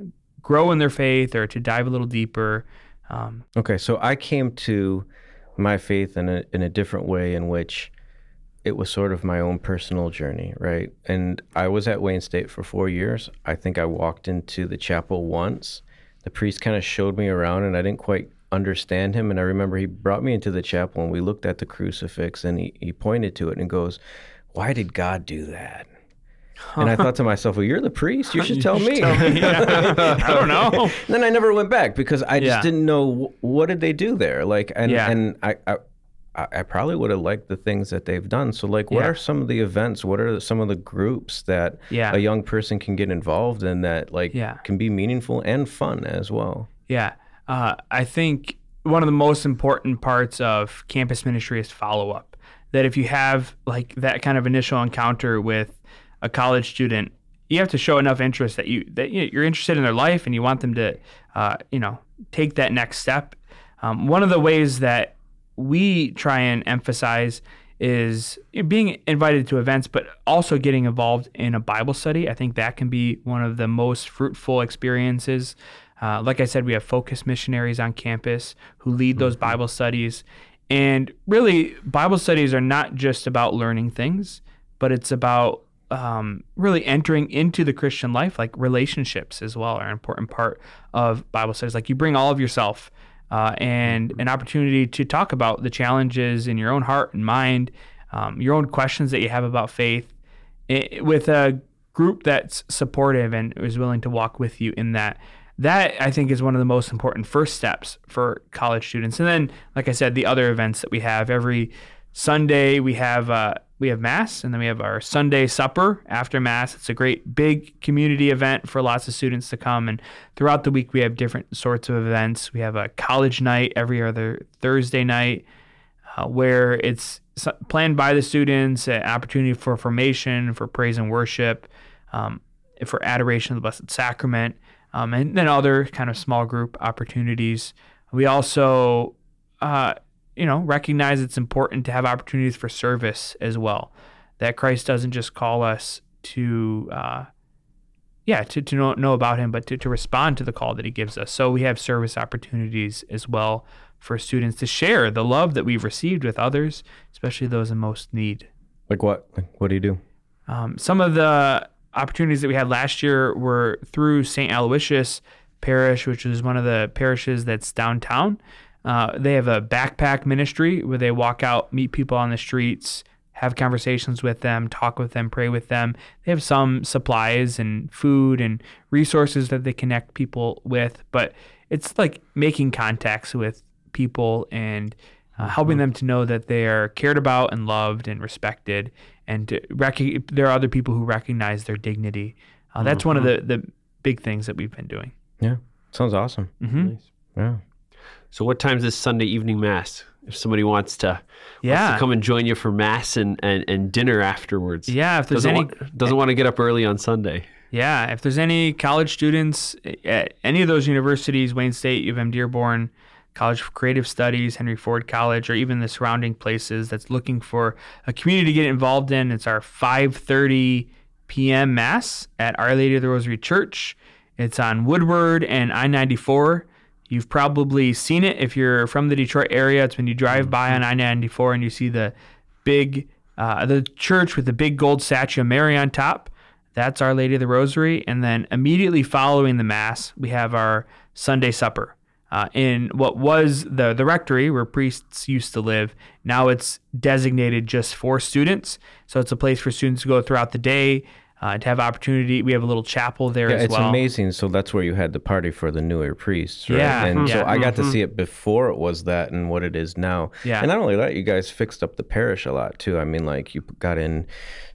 grow in their faith or to dive a little deeper. Um, Okay, so I came to my faith in a in a different way in which it was sort of my own personal journey, right? And I was at Wayne State for four years. I think I walked into the chapel once. The priest kind of showed me around, and I didn't quite understand him. And I remember he brought me into the chapel, and we looked at the crucifix, and he, he pointed to it and goes, "Why did God do that?" And I thought to myself, "Well, you're the priest. You should tell me." I don't know. then I never went back because I just Yeah. didn't know what did they do there. Like, and Yeah. and I, I I I probably would have liked the things that they've done. So, like, what Yeah. are some of the events? What are some of the groups that Yeah. a young person can get involved in that like Yeah. can be meaningful and fun as well? Yeah. Uh, I think one of the most important parts of campus ministry is follow up. That if you have like that kind of initial encounter with a college student, you have to show enough interest that you that you- you're interested in their life and you want them to, uh, you know, take that next step. Um, one of the ways that we try and emphasize is being invited to events, but also getting involved in a Bible study. I think that can be one of the most fruitful experiences. Uh, like I said, we have focus missionaries on campus who lead those Bible studies. And really, Bible studies are not just about learning things, but it's about um, really entering into the Christian life. Like relationships as well are an important part of Bible studies. Like you bring all of yourself uh, and an opportunity to talk about the challenges in your own heart and mind, um, your own questions that you have about faith, i with a group that's supportive and is willing to walk with you in that. That I think is one of the most important first steps for college students. And then, like I said, the other events that we have every Sunday we have uh, we have mass, and then we have our Sunday supper after mass. It's a great big community event for lots of students to come. And throughout the week we have different sorts of events. We have a college night every other Thursday night, uh, where it's planned by the students, an opportunity for formation, for praise and worship, um, for adoration of the Blessed Sacrament, um, and then other kind of small group opportunities. We also uh, you know, recognize it's important to have opportunities for service as well. That Christ doesn't just call us to, uh, yeah, to, to know, know about him, but to, to respond to the call that he gives us. So we have service opportunities as well for students to share the love that we've received with others, especially those in most need. Like what? Like what do you do? Um, some of the opportunities that we had last year were through St. Aloysius Parish, which is one of the parishes that's downtown. Uh, they have a backpack ministry where they walk out, meet people on the streets, have conversations with them, talk with them, pray with them. They have some supplies and food and resources that they connect people with, but it's like making contacts with people and uh, helping them to know that they are cared about and loved and respected, and to rec- there are other people who recognize their dignity. Uh, that's one of the, the big things that we've been doing. Yeah, sounds awesome. hmm Nice. Yeah. So, what time's this Sunday evening mass? If somebody wants to, wants Yeah. to come and join you for mass and, and, and dinner afterwards. Yeah, if there's doesn't any want, doesn't want to get up early on Sunday. Yeah, if there's any college students at any of those universities, Wayne State, U of M Dearborn, College of Creative Studies, Henry Ford College, or even the surrounding places that's looking for a community to get involved in, it's our 5:30 p.m. mass at Our Lady of the Rosary Church. It's on Woodward and I-94. You've probably seen it if you're from the Detroit area. It's when you drive by on I-94 and you see the big uh, the church with the big gold statue of Mary on top. That's Our Lady of the Rosary. And then immediately following the Mass, we have our Sunday supper. Uh, in what was the, the rectory where priests used to live. Now it's designated just for students. So it's a place for students to go throughout the day uh, to have opportunity. We have a little chapel there Yeah, as it's well. amazing. So that's where you had the party for the newer priests, right? Yeah, And so yeah. I got to see it before it was that and what it is now. Yeah. And not only that, you guys fixed up the parish a lot too. I mean, like you got in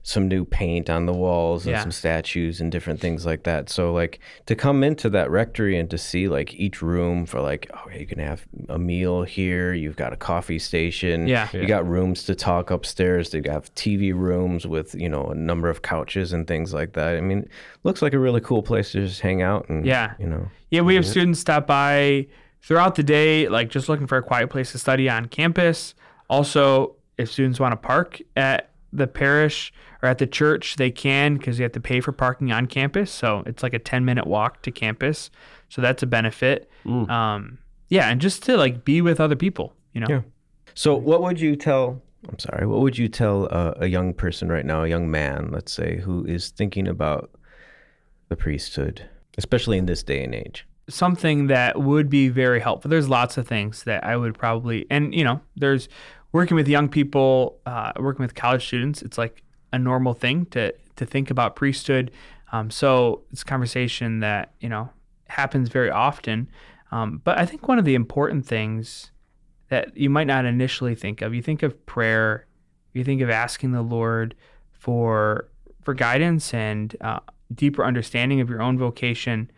some new paint on the walls and Yeah. some statues and different things like that. So like to come into that rectory and to see like each room for like, oh, you can have a meal here. You've got a coffee station. Yeah. You got rooms to talk upstairs. They have TV rooms with, you know, a number of couches and things like that. I mean, looks like a really cool place to just hang out and, Yeah. you know. Yeah, we have students stop by throughout the day, like just looking for a quiet place to study on campus. Also, if students want to park at the parish or at the church, they can because you have to pay for parking on campus. So it's like a 10 minute walk to campus. So that's a benefit. Um, yeah, and just to like be with other people, you know? Yeah. So, what would you tell? I'm sorry. What would you tell uh, a young person right now, a young man, let's say, who is thinking about the priesthood, especially in this day and age? something that would be very helpful. There's lots of things that I would probably, and you know, there's working with young people, uh, working with college students. It's like a normal thing to to think about priesthood. Um, so it's a conversation that you know happens very often. Um, but I think one of the important things that you might not initially think of, you think of prayer, you think of asking the Lord for for guidance and uh, deeper understanding of your own vocation.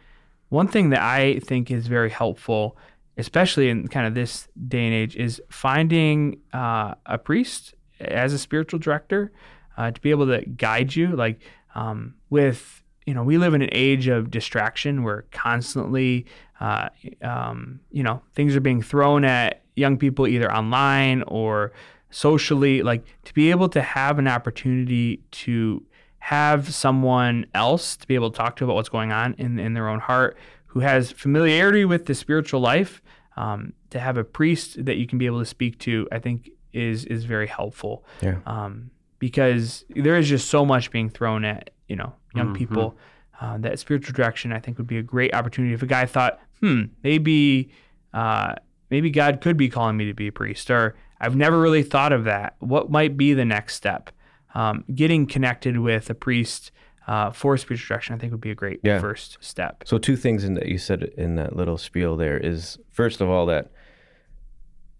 One thing that I think is very helpful, especially in kind of this day and age, is finding uh, a priest as a spiritual director uh, to be able to guide you. Like um, with you know, we live in an age of distraction where constantly, uh, um, you know, things are being thrown at young people either online or socially. Like to be able to have an opportunity to have someone else to be able to talk to about what's going on in, in their own heart who has familiarity with the spiritual life, um, to have a priest that you can be able to speak to, I think is is very helpful. Yeah. Um, because there is just so much being thrown at you know young Mhm. people. Uh, that spiritual direction, I think, would be a great opportunity if a guy thought, hmm, maybe, uh, maybe God could be calling me to be a priest, or I've never really thought of that. What might be the next step? Um, getting connected with a priest uh, for spiritual direction, I think, would be a great Yeah. first step. So two things in that you said in that little spiel there is first of all that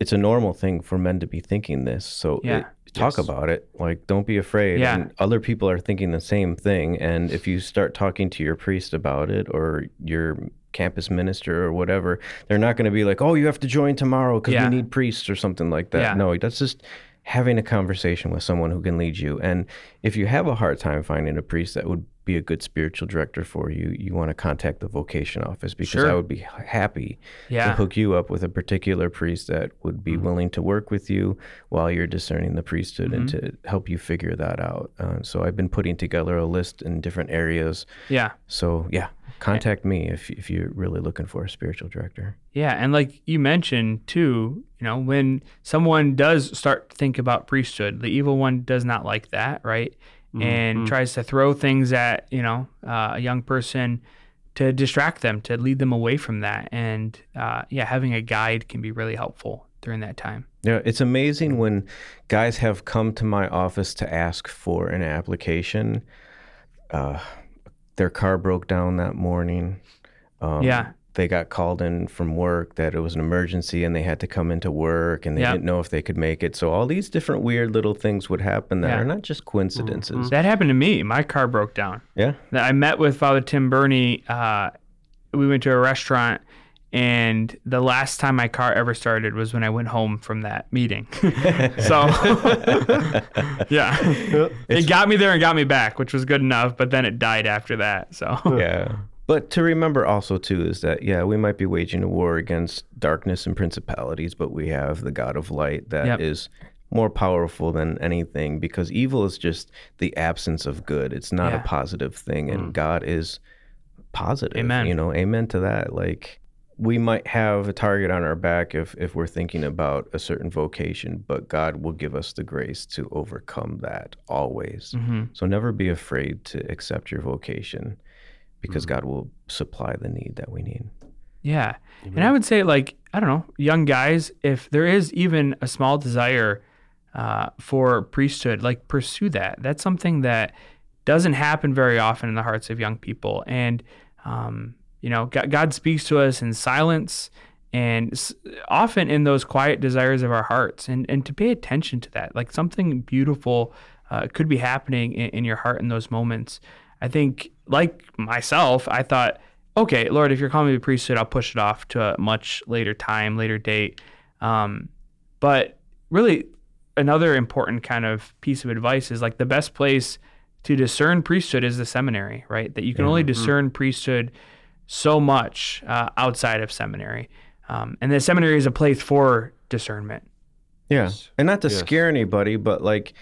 it's a normal thing for men to be thinking this. So Yeah. it- talk Yes. about it. Like don't be afraid. Yeah. And other people are thinking the same thing. And if you start talking to your priest about it or your campus minister or whatever, they're not going to be like, "Oh, you have to join tomorrow because Yeah. we need priests or something like that." Yeah. No, that's just having a conversation with someone who can lead you. And if you have a hard time finding a priest that would be a good spiritual director for you, you want to contact the vocation office because Sure. I would be happy to hook you up with a particular priest that would be willing to work with you while you're discerning the priesthood and to help you figure that out. Uh, so I've been putting together a list in different areas. yeah. So yeah, contact me if if you're really looking for a spiritual director. Yeah, and like you mentioned too, you know, when someone does start to think about priesthood, the evil one does not like that, right? And tries to throw things at you know uh, a young person to distract them, to lead them away from that. And uh, yeah, having a guide can be really helpful during that time. Yeah, it's amazing when guys have come to my office to ask for an application. Uh, their car broke down that morning. Um, Yeah. They got called in from work that it was an emergency and they had to come into work and they Yeah. didn't know if they could make it. So all these different weird little things would happen that Yeah. are not just coincidences. That happened to me. My car broke down. Yeah. I met with Father Tim Birney. Uh, we went to a restaurant, and the last time my car ever started was when I went home from that meeting. so, yeah, it got me there and got me back, which was good enough. But then it died after that. So, yeah. But to remember also too is that yeah, we might be waging a war against darkness and principalities, but we have the God of light that is Yep. more powerful than anything because evil is just the absence of good. It's not Yeah. a positive thing and mm. God is positive. Amen. You know, amen to that. Like we might have a target on our back if if we're thinking about a certain vocation, but God will give us the grace to overcome that always. Mhm. So never be afraid to accept your vocation because God will supply the need that we need. yeah. And I would say, like, I don't know, young guys, if there is even a small desire uh, for priesthood, like, pursue that. That's something that doesn't happen very often in the hearts of young people. And, um, you know, God, God speaks to us in silence and often in those quiet desires of our hearts. And, and to pay attention to that, like, something beautiful uh, could be happening in, in your heart in those moments. I think, like myself, I thought, okay, Lord, if you're calling me to priesthood, I'll push it off to a much later time, later date. Um, but really, another important kind of piece of advice is like the best place to discern priesthood is the seminary, right? That you can only discern priesthood so much uh, outside of seminary. Um, and the seminary is a place for discernment. Yeah. Yes. And not to Yes. scare anybody, but like,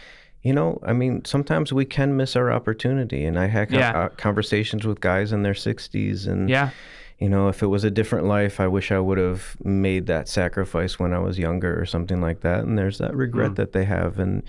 you know, I mean, sometimes we can miss our opportunity. And I had Yeah. uh, conversations with guys in their 60s. And, Yeah. you know, if it was a different life, I wish I would have made that sacrifice when I was younger or something like that. And there's that regret that they have. And,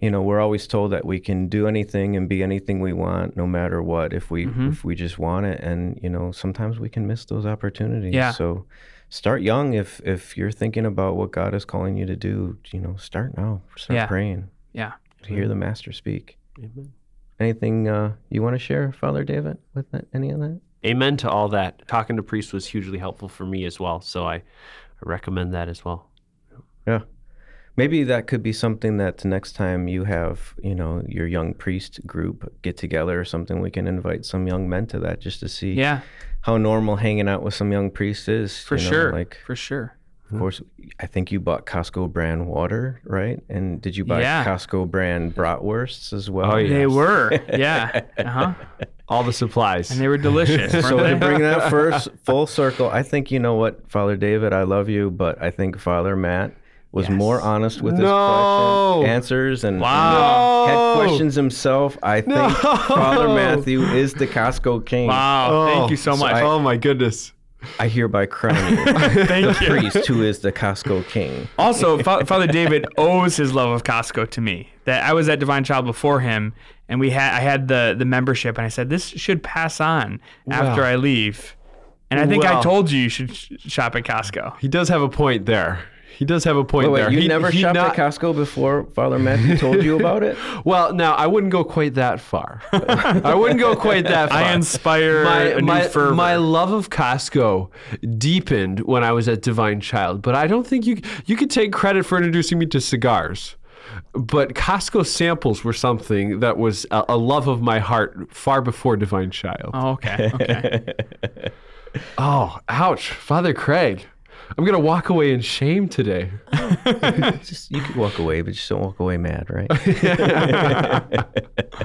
you know, we're always told that we can do anything and be anything we want, no matter what, if we Mhm. if we just want it. And you know, sometimes we can miss those opportunities. Yeah. So, start young. If if you're thinking about what God is calling you to do, you know, start now. Start Yeah. praying. Yeah. To hear the Master speak. Amen. Anything uh, you want to share, Father David, with that, any of that? Amen to all that. Talking to priests was hugely helpful for me as well. So I, I recommend that as well. Yeah. Maybe that could be something that the next time you have, you know, your young priest group get together or something, we can invite some young men to that just to see Yeah. how normal hanging out with some young priests is. For you know, sure. Like, for sure. of course, I think you bought Costco brand water, right? And did you buy Yeah. Costco brand bratwursts as well? Oh, yeah. They were, yeah, uh-huh. All the supplies. and they were delicious. So weren't to bring that first full circle, I think you know what, Father David, I love you, but I think Father Matt was more honest with his No. question, answers and Wow. and No. had questions himself. I think Father Matthew is the Costco king. Wow, thank you so much. I- oh my goodness. I hereby crown you thank the you. priest who is the Costco king. Also, Fa- Father David owes his love of Costco to me. That I was at Divine Child before him, and we had I had the the membership, and I said this should pass on after I leave. And I think I told you you should sh- shop at Costco. He does have a point there. He does have a point Wait, wait, there. you He- never he shopped not- at Costco before Father Matthew told you about it? Well, now I wouldn't go quite that far. I wouldn't go quite that far. I inspire my a new my, fervor. my love of Costco deepened when I was at Divine Child, but I don't think you you could take credit for introducing me to cigars. But Costco samples were something that was a, a love of my heart far before Divine Child. oh, okay, okay. Oh, ouch, Father Craig. I'm gonna walk away in shame today. Just you could walk away, but just don't walk away mad, right?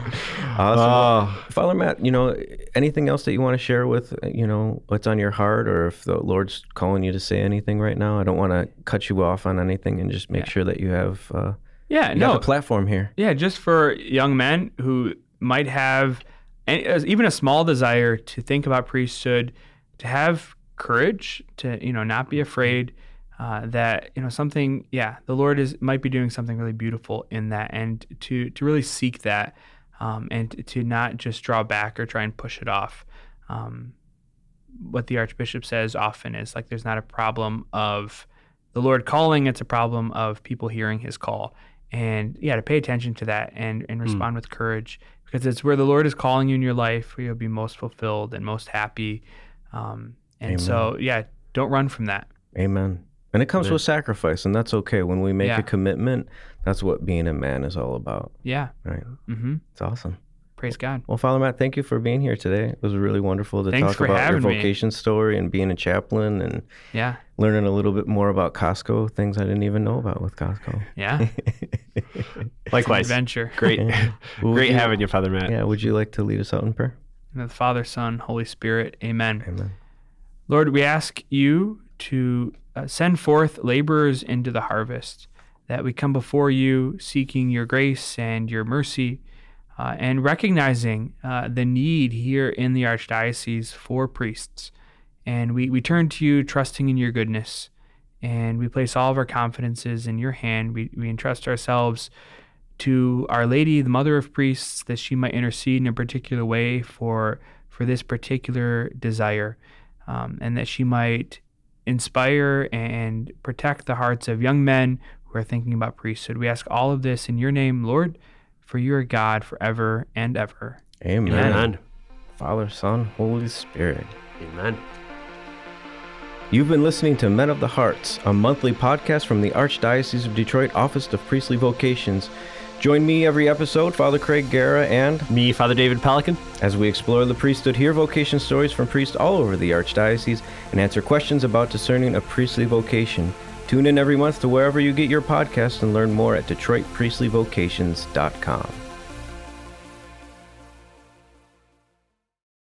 awesome. Oh, Father Matt, you know, anything else that you want to share with, uh, you know, what's on your heart or if the Lord's calling you to say anything right now? I don't want to cut you off on anything and just make sure that you have uh, Yeah, you no, the platform here. Yeah, just for young men who might have any, even a small desire to think about priesthood, to have courage, to you know not be afraid uh, that you know something. Yeah, the Lord is might be doing something really beautiful in that, and to to really seek that, um, and to not just draw back or try and push it off. Um, what the Archbishop says often is like there's not a problem of the Lord calling; it's a problem of people hearing His call and yeah to pay attention to that and and respond with courage because it's where the lord is calling you in your life where you'll be most fulfilled and most happy um, and so yeah don't run from that Amen. And it comes with sacrifice, and that's okay. When we make Yeah. a commitment, that's what being a man is all about, yeah right? Mm-hmm. It's awesome. praise god Well, Father Matt, thank you for being here today. It was really wonderful to Thanks talk about your having me. vocation story and being a chaplain and yeah learning a little bit more about Costco, things I didn't even know about with Costco. yeah likewise. adventure Great, Would great you- having you, Father Matt. Yeah, would you like to lead us out in prayer? in the father son holy spirit amen Amen. Lord, we ask you to uh, send forth laborers into the harvest, that we come before you seeking your grace and your mercy, uh, and recognizing uh, the need here in the Archdiocese for priests. And we, we turn to you, trusting in your goodness, and we place all of our confidences in your hand. We, we entrust ourselves to Our Lady, the Mother of Priests, that she might intercede in a particular way for, for this particular desire um, and that she might inspire and protect the hearts of young men who are thinking about priesthood. We ask all of this in your name, Lord, for you are God forever and ever. Amen. Amen. Father, Son, Holy Spirit. Amen. You've been listening to Men of the Hearts, a monthly podcast from the Archdiocese of Detroit Office of Priestly Vocations. Join me every episode, Father Craig Giera, and Me, Father David Pellican. as we explore the priesthood, hear vocation stories from priests all over the Archdiocese, and answer questions about discerning a priestly vocation. Tune in every month to wherever you get your podcasts and learn more at DetroitPriestlyVocations.com.